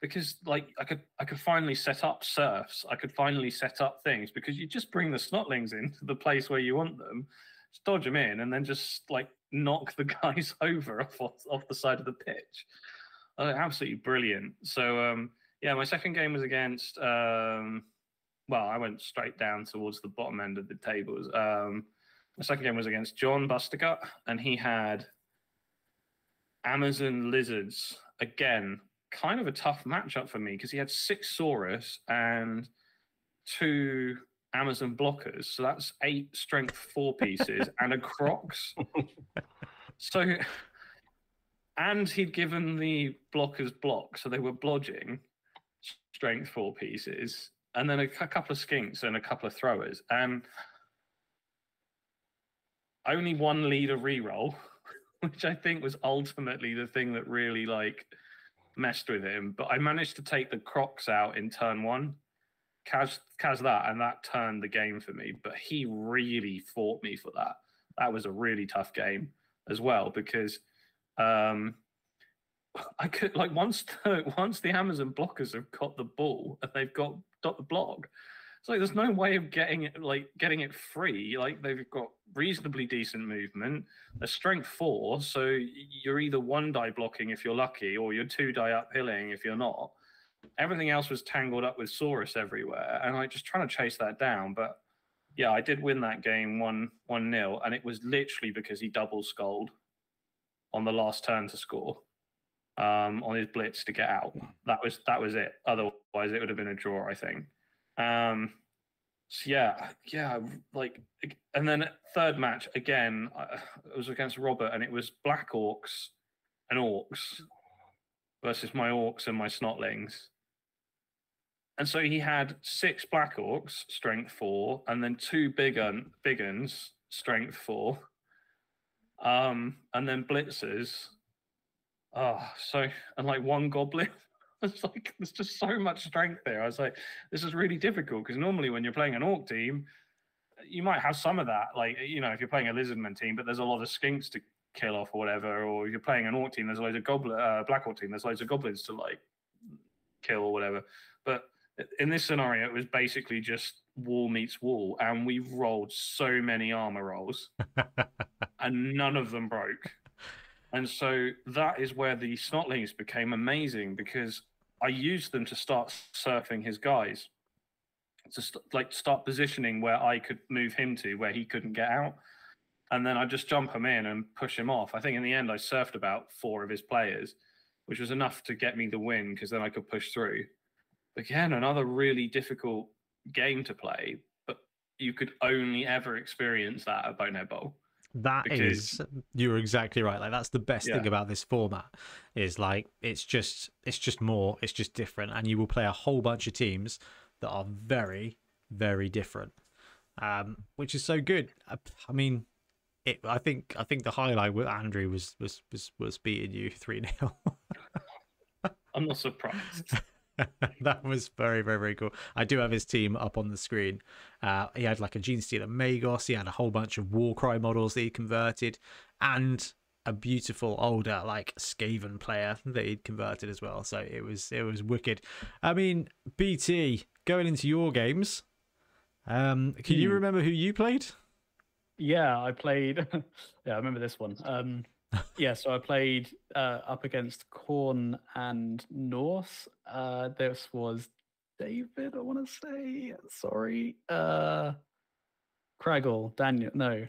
Because like I could I could finally set up surfs, I could finally set up things because you just bring the snotlings into the place where you want them, just dodge them in, and then just like knock the [LAUGHS] guys over off off, the side of the pitch. Uh, absolutely brilliant. So um, yeah, my second game was against. Um, well, I went straight down towards the bottom end of the tables. Um, my second game was against John Bustergut, and he had Amazon lizards again. Kind of a tough matchup for me because he had six Saurus and two Amazon blockers. So that's eight strength four [LAUGHS] pieces and a Crocs. So, and he'd given the blockers block, so they were blodging strength four pieces. and then a, cou- couple of skinks and a couple of throwers, and only one leader reroll, [LAUGHS] which I think was ultimately the thing that really like messed with him. But I managed to take the Crocs out in turn one. Kaz, Kaz that, and that turned the game for me. But he really fought me for that. That was a really tough game as well because um, I could like once the, [LAUGHS] once the Amazon blockers have got the ball and they've got got the block. It's like there's no way of getting it like getting it free. Like they've got reasonably decent movement, a strength four, so you're either one die blocking if you're lucky, or you're two die uphilling if you're not. Everything else was tangled up with Saurus everywhere, and like just trying to chase that down. But yeah, I did win that game one one nil, and it was literally because he double sculled on the last turn to score um, on his blitz to get out. That was that was it. Otherwise, it would have been a draw, I think. Um, so yeah, yeah, like, and then third match again, it was against Robert, and it was Black Orcs and Orcs versus my Orcs and my Snotlings. And so he had six Black Orcs, strength four, and then two big un, big uns, strength four, um, and then blitzers. Oh, so and like one goblin. [LAUGHS] It's like there's just so much strength there. I was like, this is really difficult because normally when you're playing an orc team, you might have some of that. Like you know, if you're playing a lizardman team, but there's a lot of skinks to kill off or whatever, or you're playing an orc team, there's loads of goblin, uh, black orc team, there's loads of goblins to like kill or whatever. But in this scenario, it was basically just wall meets wall, and we rolled so many armor rolls, [LAUGHS] and none of them broke. And so that is where the snotlings became amazing because I used them to start surfing his guys, to st- like start positioning where I could move him to where he couldn't get out, and then I just jump him in and push him off. I think in the end I surfed about four of his players, which was enough to get me the win because then I could push through. Again, another really difficult game to play, but you could only ever experience that at Bonehead Bowl. That is, because- you're exactly right. Like that's the best thing about this format is like it's just it's just more, it's just different, and you will play a whole bunch of teams that are very very different, um, which is so good. I, I mean, it. I think I think the highlight with Andrew was was was was beating you [LAUGHS] three 0 I'm not surprised. [LAUGHS] that was very, very, very cool. I do have his team up on the screen. Uh, he had like a Gene Stealer Magos. He had a whole bunch of Warcry models that he converted, and a beautiful older like Skaven player that he'd converted as well. So it was it was wicked. I mean, BT going into your games. Um, can you Hmm. remember who you played? Yeah, I played. [LAUGHS] yeah, I remember this one. Um, yeah, so I played uh, up against Khorne and Norse. Uh, this was David. I want to say. Sorry, uh, Craggle. Daniel. No, it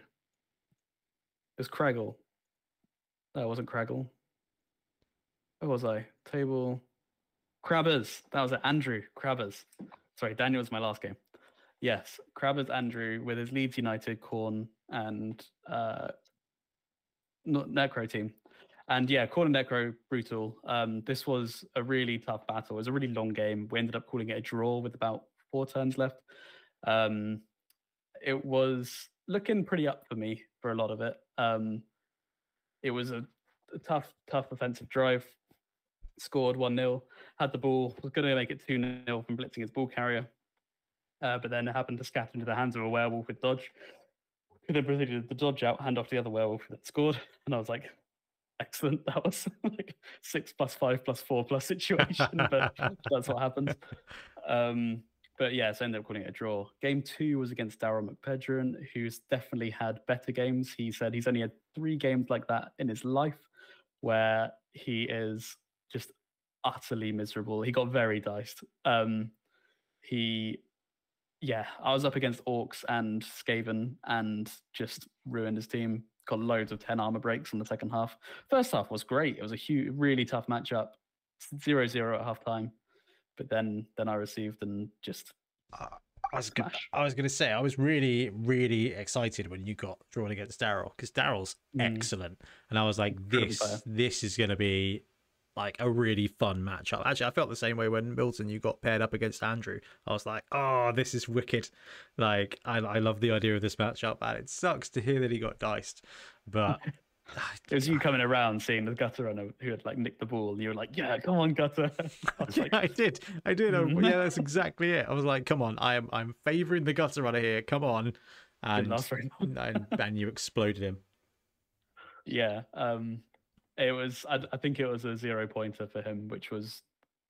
was Craggle. No, it wasn't Craggle. Where was I? Table. Crabbers. That was it. Andrew Crabbers. Sorry, Daniel was my last game. Yes, Crabbers Andrew with his Leeds United, Khorne, and uh, not Necro team. And yeah, and Necro, brutal. Um, this was a really tough battle. It was a really long game. We ended up calling it a draw with about four turns left. Um, it was looking pretty up for me for a lot of it. Um, it was a, a tough, tough offensive drive. Scored 1 0, had the ball, was going to make it 2 0 from blitzing his ball carrier. Uh, but then it happened to scatter into the hands of a werewolf with dodge. Then proceeded to dodge out, hand off to the other werewolf that scored. And I was like, excellent. That was [LAUGHS] like six plus five plus four plus situation, but [LAUGHS] that's what happens. Um, but yeah, so I ended up calling it a draw. Game two was against Daryl McPedron, who's definitely had better games. He said he's only had three games like that in his life where he is just utterly miserable. He got very diced. Um, he, yeah, I was up against Orcs and Skaven and just ruined his team. Got loads of 10 armor breaks in the second half. First half was great. It was a huge, really tough matchup. 0 0 at half time. But then, then I received and just I was gonna, I was going to say I was really really excited when you got drawn against Daryl because Daryl's Mm. excellent, and I was like, this this is going to be like a really fun matchup. Actually, I felt the same way when Milton you got paired up against Andrew. I was like, oh, this is wicked. Like, I, I love the idea of this matchup, and it sucks to hear that he got diced. But [LAUGHS] It was you coming around seeing the gutter runner who had like nicked the ball, and you were like, "Yeah, come on, gutter." [LAUGHS] I yeah, like, I did. I did. I- yeah, that's [LAUGHS] exactly it. I was like, come on, I am I'm favouring the gutter runner here. Come on. And, and and you exploded him. Yeah, um, it was. I, I think it was a zero pointer for him, which was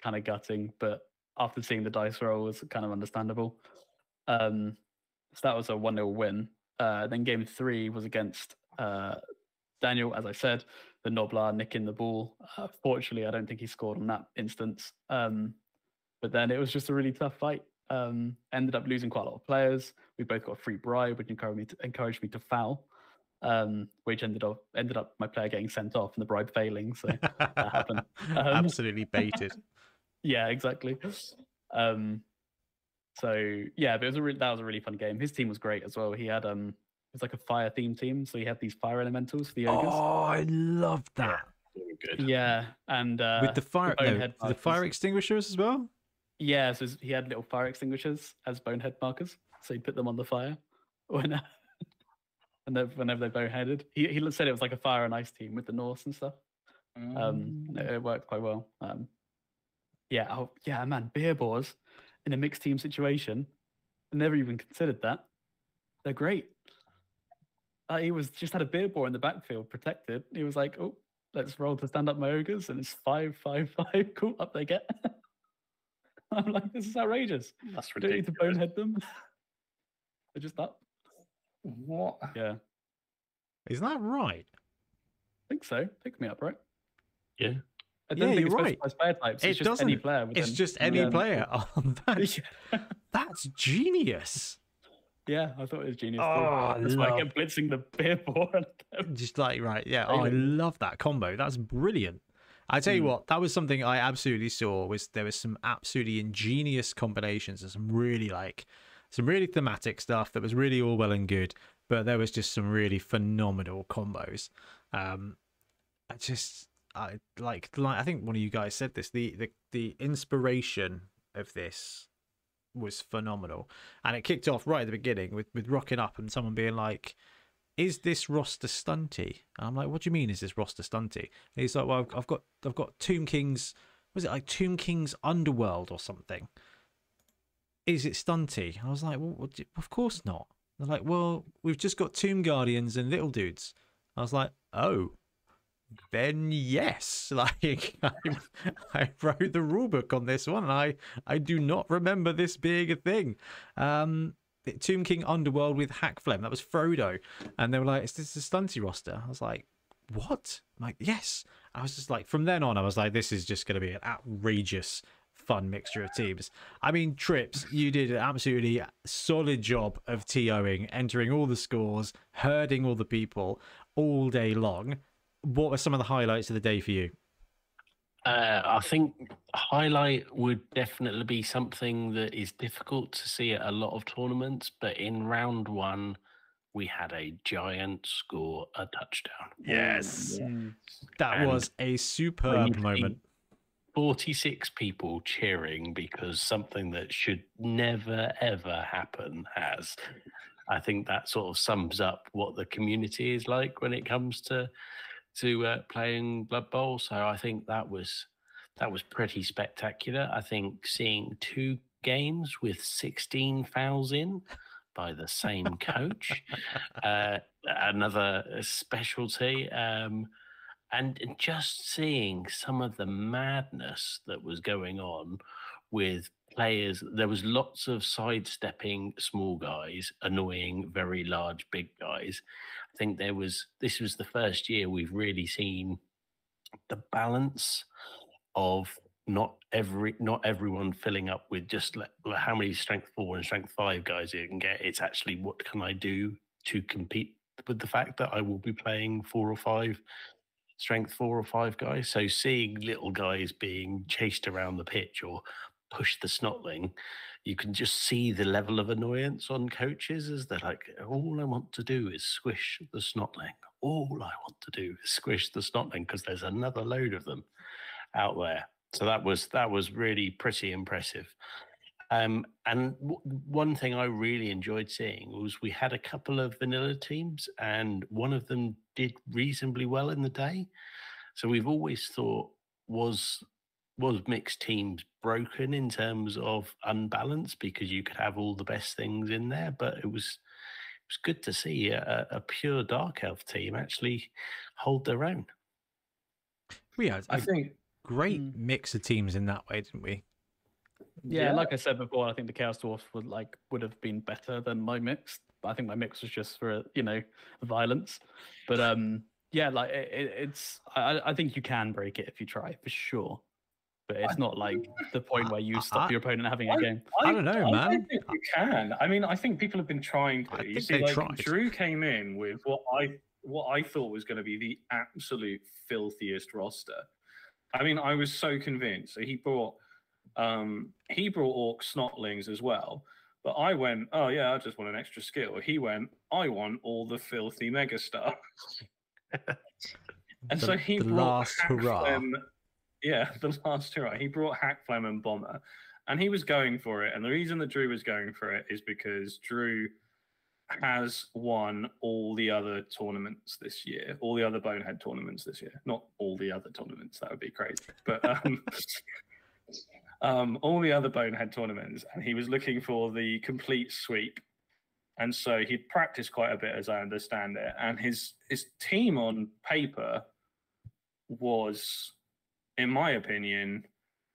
kind of gutting. But after seeing the dice roll, was kind of understandable. Um, so that was a one 0 win. Uh, then game three was against uh, Daniel, as I said, the Noblar nicking the ball. Uh, fortunately, I don't think he scored on that instance. Um, but then it was just a really tough fight. Um, ended up losing quite a lot of players. We both got a free bribe, which encouraged me to, encouraged me to foul um, which ended up ended up my player getting sent off and the bribe failing. So [LAUGHS] that happened. Um, Absolutely baited. [LAUGHS] yeah, exactly. Um, so yeah, but it was a re- that was a really fun game. His team was great as well. He had um, it was like a fire themed team, so he had these fire elementals for the ogres. Oh, I love that. Very good. Yeah, and uh, With the fire, no, bonehead the fire extinguishers as well. Yeah, so he had little fire extinguishers as bonehead markers. So he'd put them on the fire [LAUGHS] when whenever, whenever they're boneheaded. He he said it was like a fire and ice team with the Norse and stuff. Um, it, it worked quite well. Um, yeah, oh yeah, man, beer boars in a mixed team situation. I never even considered that. They're great. Uh, he was just had a beer boar in the backfield, protected. He was like, "Oh, let's roll to stand up my ogres," and it's five, five, [LAUGHS] five. Cool, up they get. [LAUGHS] I'm like, this is outrageous. That's Don't need to ridiculous. bonehead them. [LAUGHS] They're just up. What? Yeah, Isn't that right? I think so. Pick me up, right? Yeah. I Yeah, don't think you're it's right. specified player types. It It's just any player. with It's just any Yeah. player. [LAUGHS] Oh, that, [LAUGHS] Yeah. that's genius. Yeah, I thought it was genius. too. Oh, That's why I kept blitzing the beer board. [LAUGHS] Just like right, yeah. Oh, I love that combo. That's brilliant. I tell you Mm. what, that was something I absolutely saw. Was there was some absolutely ingenious combinations and some really like some really thematic stuff that was really all well and good, but there was just some really phenomenal combos. Um, I just I like like I think one of you guys said this. The the the inspiration of this was phenomenal, and it kicked off right at the beginning with with rocking up and someone being like is this roster stunty? And I'm like, what do you mean? Is this roster stunty? And he's like, well, I've, I've got, I've got Tomb King's, was it like Tomb King's Underworld or something? Is it stunty? I was like, well, of course not. They're like, well, we've just got Tomb Guardians and Little Dudes. I was like, oh, then yes. [LAUGHS] Like, I, I wrote the rulebook on this one, and I, I do not remember this being a thing. Um, Tomb King Underworld with Hakflem. That was Frodo. And they were like, is this a stunty roster? I was like, what? I'm like, yes. I was just like, from then on, I was like, this is just going to be an outrageous, fun mixture of teams. I mean, Trips, you did an absolutely solid job of TOing, entering all the scores, herding all the people all day long. What were some of the highlights of the day for you? Uh, I think highlight would definitely be something that is difficult to see at a lot of tournaments, but in round one, we had a giant score a touchdown. Yes. That And was a superb you see moment. 46 people cheering because something that should never ever happen has. I think that sort of sums up what the community is like when it comes to to uh, playing Blood Bowl. So I think that was that was pretty spectacular. I think seeing two games with 16 fouls in by the same coach, [LAUGHS] uh, another specialty. Um, and just seeing some of the madness that was going on with players there was lots of sidestepping small guys annoying very large big guys. I think there was this was the first year we've really seen the balance of not every not everyone filling up with just like, how many strength four and strength five guys you can get. It's actually what can i do to compete with the fact that i will be playing four or five strength four or five guys. So seeing little guys being chased around the pitch or push the snotling, you can just see the level of annoyance on coaches as they're like, all I want to do is squish the snotling. All I want to do is squish the snotling because there's another load of them. out there. So that was that was really pretty impressive. Um, and w- one thing I really enjoyed seeing was we had a couple of vanilla teams, and one of them did reasonably well in the day. So we've always thought was was mixed teams broken in terms of unbalance because you could have all the best things in there, but it was it was good to see a, a pure dark elf team actually hold their own. We had I a think great Mm. mix of teams in that way, didn't we? Yeah, like I said before, I think the Chaos Dwarfs would like would have been better than my mix. But I think my mix was just for you know violence. But um, yeah, like it, it, it's I, I think you can break it if you try for sure. But it's not like the point where you stop I- your opponent having a game. I don't know, man. don't think you can. I mean, I think people have been trying to. I you think see, they like tried. Drew came in with what I what I thought was going to be the absolute filthiest roster. I mean, I was so convinced. So he brought um he brought orc snotlings as well. But I went, oh yeah, I just want an extra skill. He went, I want all the filthy megastar. [LAUGHS] and The- so he the brought last hurrah. Hakflem- yeah, [LAUGHS] the last hurrah. He brought Hakflem and Bomber, and he was going for it. And the reason that Drew was going for it is because Drew has won all the other tournaments this year, all the other Bonehead tournaments this year. Not all the other tournaments, that would be crazy. But um, [LAUGHS] um, all the other Bonehead tournaments, and he was looking for the complete sweep. And so he'd practiced quite a bit, as I understand it. And his his team on paper was, in my opinion,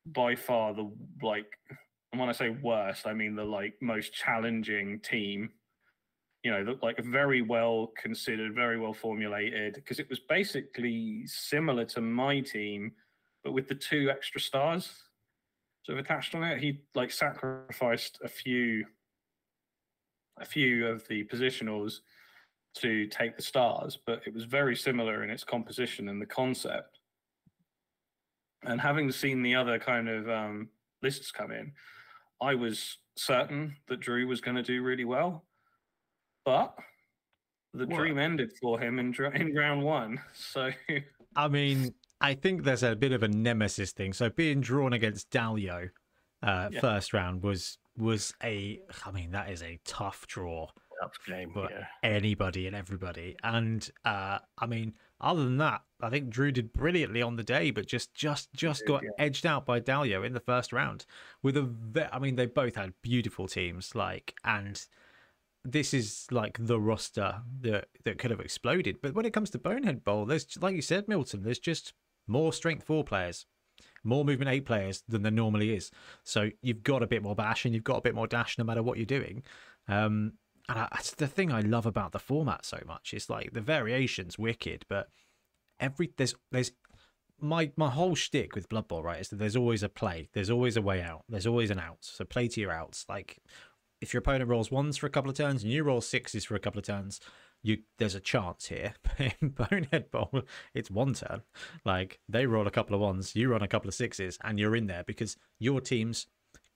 by far the like. And when I say worst, I mean the like most challenging team. You know, the, like very well considered, very well formulated, because it was basically similar to my team, but with the two extra stars sort of attached on it. He like sacrificed a few a few of the positionals to take the stars, but it was very similar in its composition and the concept. And having seen the other kind of um, lists come in, I was certain that Drew was going to do really well, but the What? dream ended for him in in round one. [LAUGHS] So I mean, I think there's a bit of a nemesis thing. So being drawn against Dalio uh, Yeah. first round was was a. I mean, that is a tough draw Tough game. But- yeah. anybody and everybody. And uh, I mean, other than that, I think Drew did brilliantly on the day, but just just just got yeah. edged out by Dalio in the first round with a. Ve- I mean, they both had beautiful teams, like and. This is like the roster that that could have exploded, but when it comes to Bonehead Bowl, there's like you said, Milton. There's just more strength four players, more movement eight players than there normally is. So you've got a bit more bash and you've got a bit more dash no matter what you're doing. Um, and I, that's the thing I love about the format so much. It's like the variations wicked, but every there's there's my my whole shtick with Blood Bowl right is that there's always a play, there's always a way out, there's always an out. So play to your outs. Like if your opponent rolls ones for a couple of turns and you roll sixes for a couple of turns, you there's a chance here. [LAUGHS] In Bonehead Bowl, it's one turn. Like they roll a couple of ones, you run a couple of sixes, and you're in there because your team's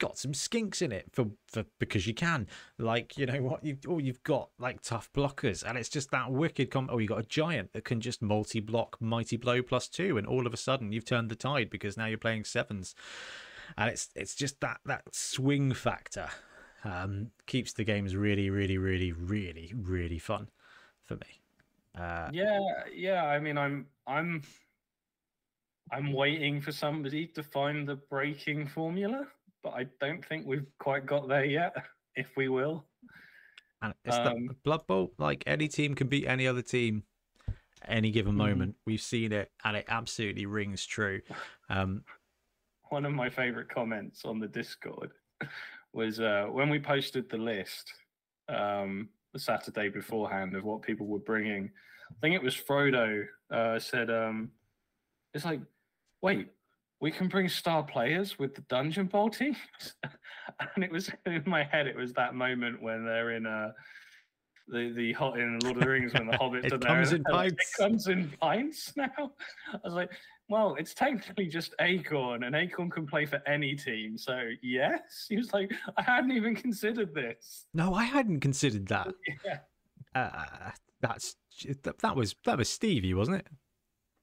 got some skinks in it for, for because you can. Like you know what you oh you've got like tough blockers, and it's just that wicked. Com- oh, you got a giant that can just multi-block mighty blow plus two, and all of a sudden you've turned the tide because now you're playing sevens, and it's it's just that that swing factor um, keeps the games really really really really really fun for me. Uh, yeah yeah i mean i'm i'm i'm waiting for somebody to find the breaking formula but i don't think we've quite got there yet if we will And it's Um, the Blood Bowl, like any team can beat any other team any given Mhm. moment. We've seen it and it absolutely rings true. Um, one of my favorite comments on the discord was uh, when we posted the list um, the saturday beforehand of what people were bringing i think it was frodo uh, said um, it's like wait we can bring star players with the dungeon bowl teams [LAUGHS] and it was in my head it was that moment when they're in uh the the hot in Lord of the Rings when the [LAUGHS] hobbits It are there. comes in [LAUGHS] pints. It comes in pints now. I was like, well, it's technically just Akhorne, and Akhorne can play for any team. So yes, he was like, I hadn't even considered this. no, I hadn't considered that. [LAUGHS] Yeah, Uh, that's that, was that was Stevie, wasn't it?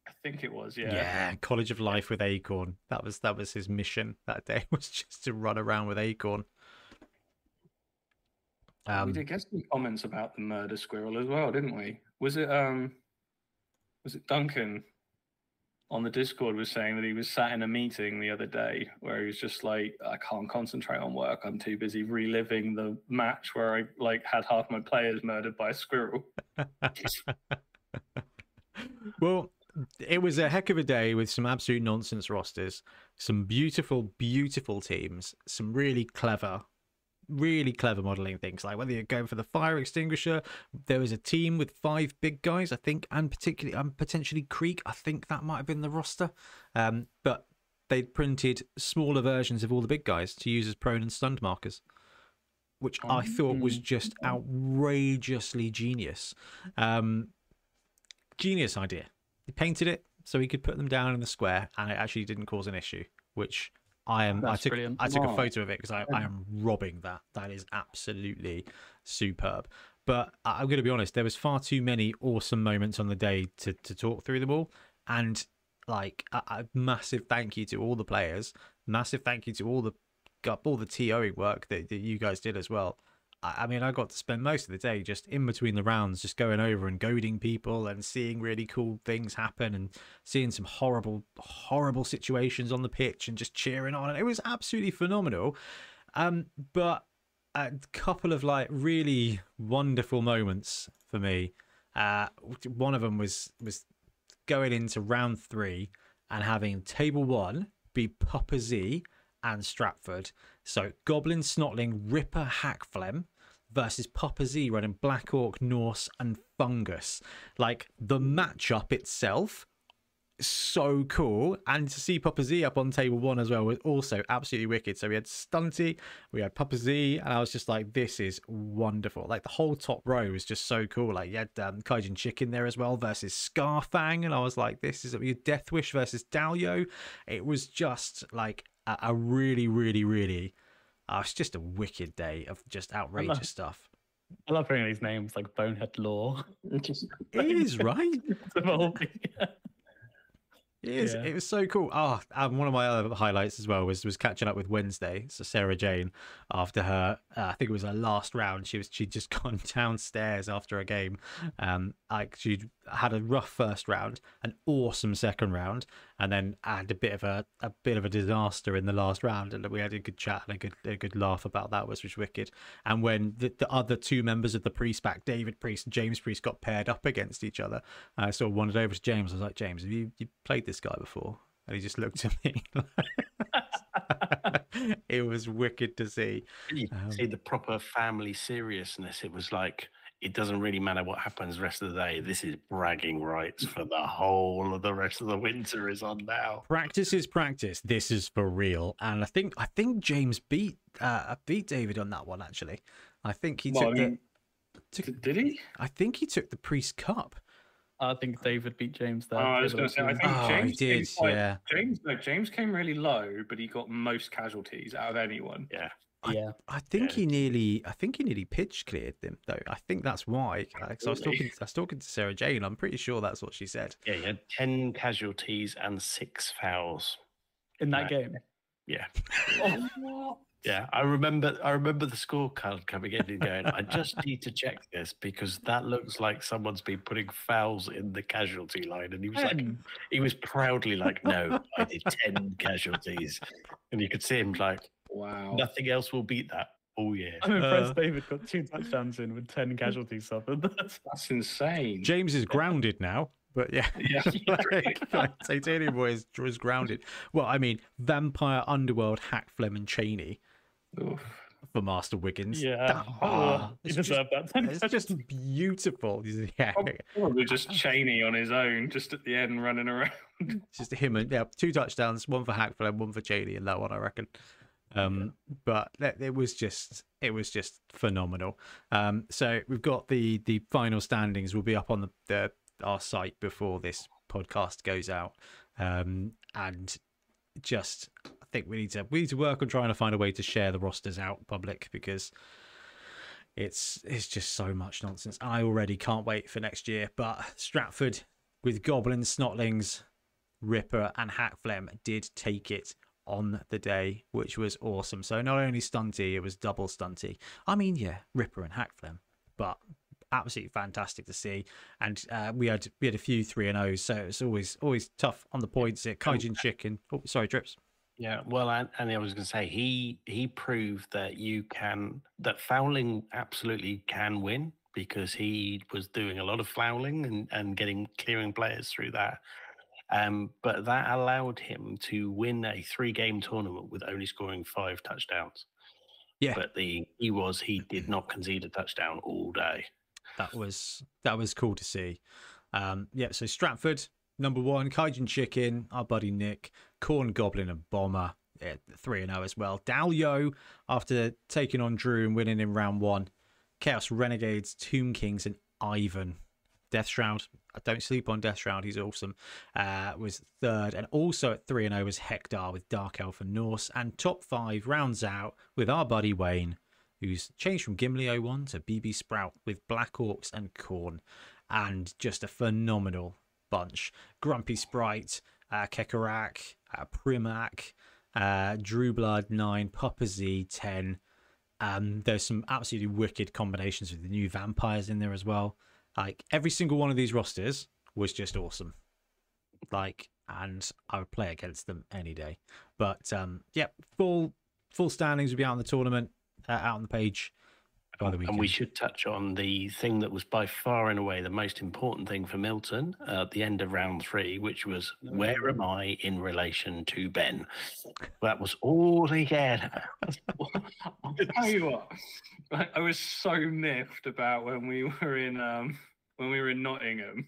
I think it was. Yeah. Yeah, College of Life with Akhorne. That was that was his mission that day [LAUGHS] was just to run around with Akhorne. we Um, did get some comments about the murder squirrel as well, didn't we? Was it um was it Duncan on the Discord was saying that he was sat in a meeting the other day where he was just like, I can't concentrate on work. I'm too busy reliving the match where I like had half my players murdered by a squirrel. [LAUGHS] well, it was a heck of a day with some absolute nonsense rosters, some beautiful, beautiful teams, some really clever, really clever modeling things. Like whether you're going for the fire extinguisher, there was a team with five big guys, I think, and particularly, um, potentially Creek. I think that might have been the roster. Um, but they printed smaller versions of all the big guys to use as prone and stunned markers. Which I thought was just outrageously genius. Um, genius idea. He painted it so he could put them down in the square, and it actually didn't cause an issue. Which I am. I took. brilliant. I took a photo of it because I, I am robbing that. That is absolutely superb. But I- I'm going to be honest. There was far too many awesome moments on the day to to talk through them all, and like a, a massive thank you to all the players. Massive thank you to all the got all the TOing work that, that you guys did as well. I mean, I got to spend most of the day just in between the rounds, just going over and goading people and seeing really cool things happen and seeing some horrible, horrible situations on the pitch and just cheering on. And it was absolutely phenomenal. Um, but a couple of like really wonderful moments for me. Uh, one of them was was going into round three and having table one be Papa Z and Stratford. So Goblin, Snotling, Ripper, Hakflem versus Papa Z running Black Orc, Norse, and Fungus. Like the matchup itself, so cool. And to see Papa Z up on table one as well was also absolutely wicked. So we had Stunty, we had Papa Z, and I was just like, this is wonderful. Like the whole top row was just so cool. Like you had um, Kaijin Chicken there as well versus Scarfang, and I was like, this is you had Death Wish versus Dalio. It was just like a, a really, really, really. Uh, it's just a wicked day of just outrageous stuff. I love hearing these names like Bonehead Law. [LAUGHS] It is right. [LAUGHS] It is. Yeah. It was so cool. Oh, um, one of my other highlights as well was was catching up with Wednesday. So Sarah Jane, after her, uh, I think it was her last round. She was she'd just [LAUGHS] gone downstairs after a game. Um, like she'd had a rough first round, an awesome second round, and then had a bit of a a bit of a disaster in the last round. And we had a good chat and a good a good laugh about that, which was wicked. And when the, the other two members of the Priest pack, David Priest and James Priest, got paired up against each other, I sort of wandered over to James. I was like, James, have you, you played this guy before? And he just looked at me. [LAUGHS] it was wicked to see. You Um, see the proper family seriousness. It was like it doesn't really matter what happens the rest of the day. This is bragging rights for the whole of the rest of the winter is on now. Practice is practice. This is for real. And I think I think James beat uh, beat David on that one actually. I think he Well, took I the took, did he? I think he took the Priest Cup. I think David beat James Oh, there. I was going to say, I think Oh, James did, quite- yeah. James, no, James came really low, but he got most casualties out of anyone. Yeah. I- yeah. I think Yeah. he nearly, I think he nearly pitch cleared them though. I think that's why. Because I was talking, I was talking to Sarah Jane. I'm pretty sure that's what she said. Yeah, you had 10 casualties and six fouls. In that Right. game. Yeah. [LAUGHS] Oh, what? Yeah, I remember. I remember the scorecard coming in and going, "I just need to check this because that looks like someone's been putting fouls in the casualty line." And he was like, he was proudly like, "No, I did ten casualties," and you could see him like, Wow. "Nothing else will beat that." Oh yeah, I'm impressed Uh, David got two touchdowns in with 10 casualties suffered. [LAUGHS] That's insane. James is grounded now, but yeah, [LAUGHS] Yeah. [LAUGHS] like, like, Titanium Boy is, is grounded. Well, I mean, Vampire Underworld, Hakflem, and Cheney Oof. for Master Wiggins. yeah. That- Oh, ah, he it's just, deserved that 10 it's just beautiful. Yeah, Probably just [LAUGHS] Cheney on his own, just at the end running around. It's just him and yeah, two touchdowns, one for Hakflem, one for Cheney in that one, I reckon. Um, but that- it was just it was just phenomenal. Um, so we've got the the final standings will be up on the, the our site before this podcast goes out. Um, and just I think we need to we need to work on trying to find a way to share the rosters out public because it's it's just so much nonsense. I already can't wait for next year. But Stratford with goblins, snotlings, Ripper and Hakflem did take it on the day, which was awesome. So not only stunty, it was double stunty. I mean, yeah, Ripper and Hakflem, but absolutely fantastic to see. And uh, we had we had a few three and O's, so it's always always tough on the points. At Kaijin Chicken. Oh, sorry, Drips. Yeah, well, and, and I was going to say he he proved that you can that fouling absolutely can win because he was doing a lot of fouling and, and getting clearing players through that. Um, but that allowed him to win a three game tournament with only scoring five touchdowns. Yeah. But the he was he did not concede a touchdown all day. That was that was cool to see. Um, yeah, so Stratford, number one, Kaijin Chicken, our buddy Nick, Khorne Goblin and Bomber, yeah, 3 0 as well. Dalio, after taking on Drew and winning in round one, Chaos Renegades, Tomb Kings, and Ivan. Deathshroud, I don't sleep on Deathshroud, he's awesome, uh, was third. And also at 3 0 was Hector with Dark Elf and Norse. And top five rounds out with our buddy Wayne, who's changed from Gimli 01 to BB Sprout with Black Orcs and Khorne. And just a phenomenal bunch. Grumpy Sprite, uh, Kekarak, uh, Primarch, uh, Drew Blood 9, Papa Z 10. Um, there's some absolutely wicked combinations with the new vampires in there as well. Like every single one of these rosters was just awesome. Like, and I would play against them any day. But um, yeah, full full standings will be out in the tournament, uh, out on the page by the weekend. And we should touch on the thing that was by far and away the most important thing for Milton uh, at the end of round three, which was where am I in relation to Ben? That was all he cared about. [LAUGHS] I'll tell you what, I, I was so miffed about when we were in um when we were in Nottingham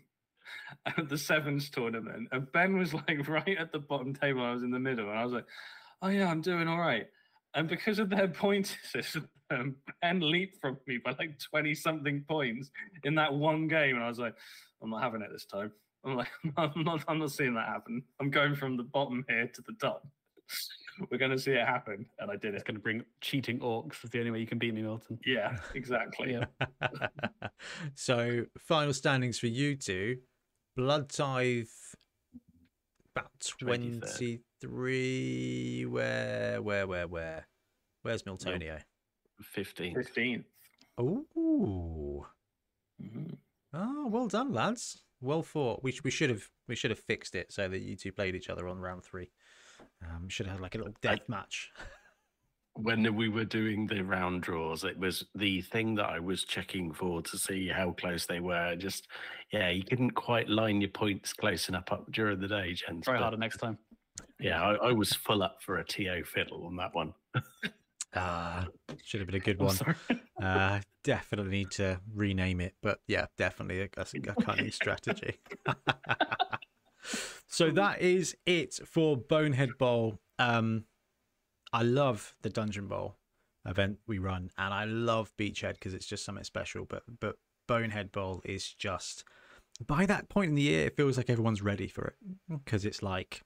at the sevens tournament, and Ben was like [LAUGHS] right at the bottom table. I was in the middle, and I was like, "Oh yeah, I'm doing all right." And because of their [LAUGHS] point system, um, Ben leaped from me by like twenty something points in that one game, and I was like, "I'm not having it this time." I'm like, [LAUGHS] "I'm not, I'm not seeing that happen. I'm going from the bottom here to the top." [LAUGHS] We're going to see it happen, and I did It's it. going to bring cheating orcs. Is the only way you can beat me, Milton. Yeah, exactly. Yeah. so final standings for you two Bloodtithe about 23rd. 23 where where where where where's miltonio 15. Fifteen. oh Mhm. oh well done lads well fought we, we should have we should have fixed it so that you two played each other on round three um should have had like a little death match [LAUGHS] When we were doing the round draws, it was the thing that I was checking for to see how close they were. Just, yeah, you couldn't quite line your points close enough up during the day, gents. Try but harder next time. Yeah, I, I was full up for a TO fiddle on that one. ah should have been a [LAUGHS] good one. Uh, definitely need to rename it, but yeah, definitely a, a, a cunning strategy. [LAUGHS] so that is it for Bonehead Bowl. Um, I love the Dungeon Bowl event we run, and I love Beachhead because it's just something special. But but Bonehead Bowl is just by that point in the year, it feels like everyone's ready for it because it's like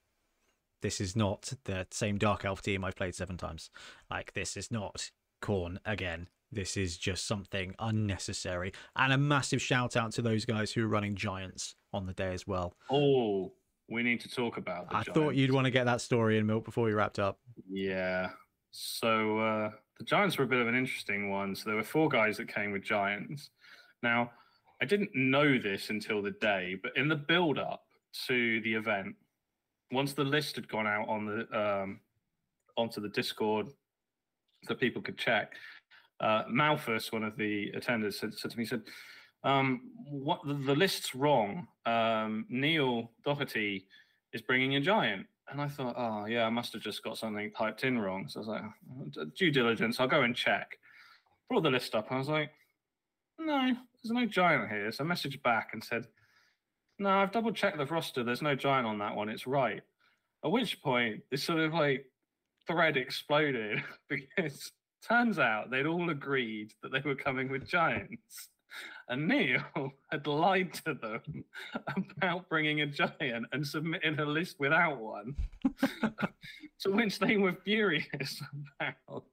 this is not the same Dark Elf team I've played seven times. Like this is not Khorne again. This is just something unnecessary. And a massive shout out to those guys who are running Giants on the day as well. Oh, we need to talk about. The I thought you'd want to get that story in milk before we wrapped up. Yeah. So uh, the Giants were a bit of an interesting one. So there were four guys that came with Giants. Now, I didn't know this until the day, but in the build up to the event, once the list had gone out on the um, onto the Discord, so people could check, uh, Malthus, one of the attenders, said, said to me, said, um, "What the, the list's wrong? Um, Neil Doherty is bringing a giant." And I thought, oh yeah, I must have just got something typed in wrong. So I was like, "Oh, due diligence, I'll go and check. Brought the list up. I was like, no, there's no giant here. So I messaged back and said, no, I've double checked the roster. There's no giant on that one. It's right. At which point, this sort of like thread exploded [LAUGHS] because turns out they'd all agreed that they were coming with giants. And Neil [LAUGHS] had lied to them [LAUGHS] about bringing a giant and submitting a list without one, to which they were furious about.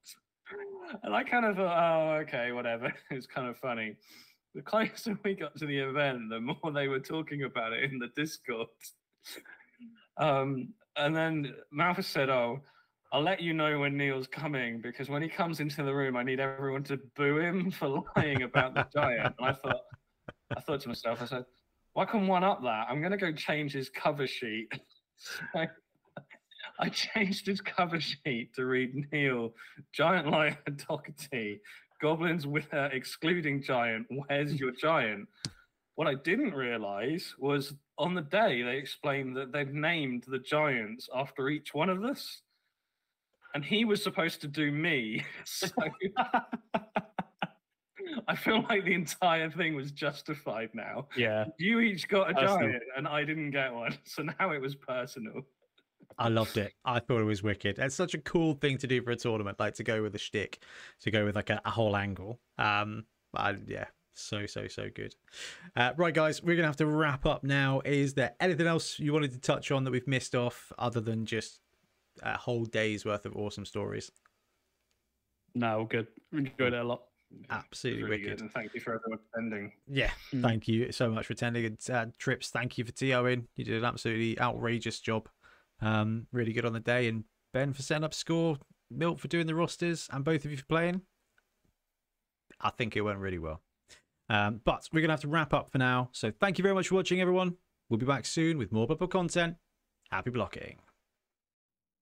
And I kind of thought, oh, okay, whatever. It's kind of funny. The closer [LAUGHS] we got to the event, the more they were talking about it in the Discord. Um, and then Malthus said, "Oh, I'll let you know when Neil's coming because when he comes into the room, I need everyone to boo him [LAUGHS] for lying about the giant." And I thought, I thought to myself, I said, "Why can one up that. I'm going to go change his cover sheet." [LAUGHS] I changed his cover sheet to read Neil, Giant Lion Doherty, Goblins with uh, excluding Giant. Where's [LAUGHS] your giant? What I didn't realize was on the day they explained that they'd named the giants after each one of us. And he was supposed to do me. [LAUGHS] So [LAUGHS] I feel like the entire thing was justified now. Yeah. You each got a Personal. giant and I didn't get one. So now it was personal. I loved it. I thought it was wicked. It's such a cool thing to do for a tournament, like to go with a shtick, to go with like a, a whole angle. Um, I, yeah, so so so good. Uh, right, guys, we're gonna have to wrap up now. Is there anything else you wanted to touch on that we've missed off, other than just a whole day's worth of awesome stories? No, good. Enjoyed it a lot. Absolutely Really wicked. good. And thank you for everyone attending. Yeah, Mm. thank you so much for attending. And uh, Trips, thank you for TOing. You did an absolutely outrageous job. Um, really good on the day. And Ben for setting up score, Milt for doing the rosters, and both of you for playing. I think it went really well. Um, but we're going to have to wrap up for now. So thank you very much for watching, everyone. We'll be back soon with more Bubble content. Happy blocking.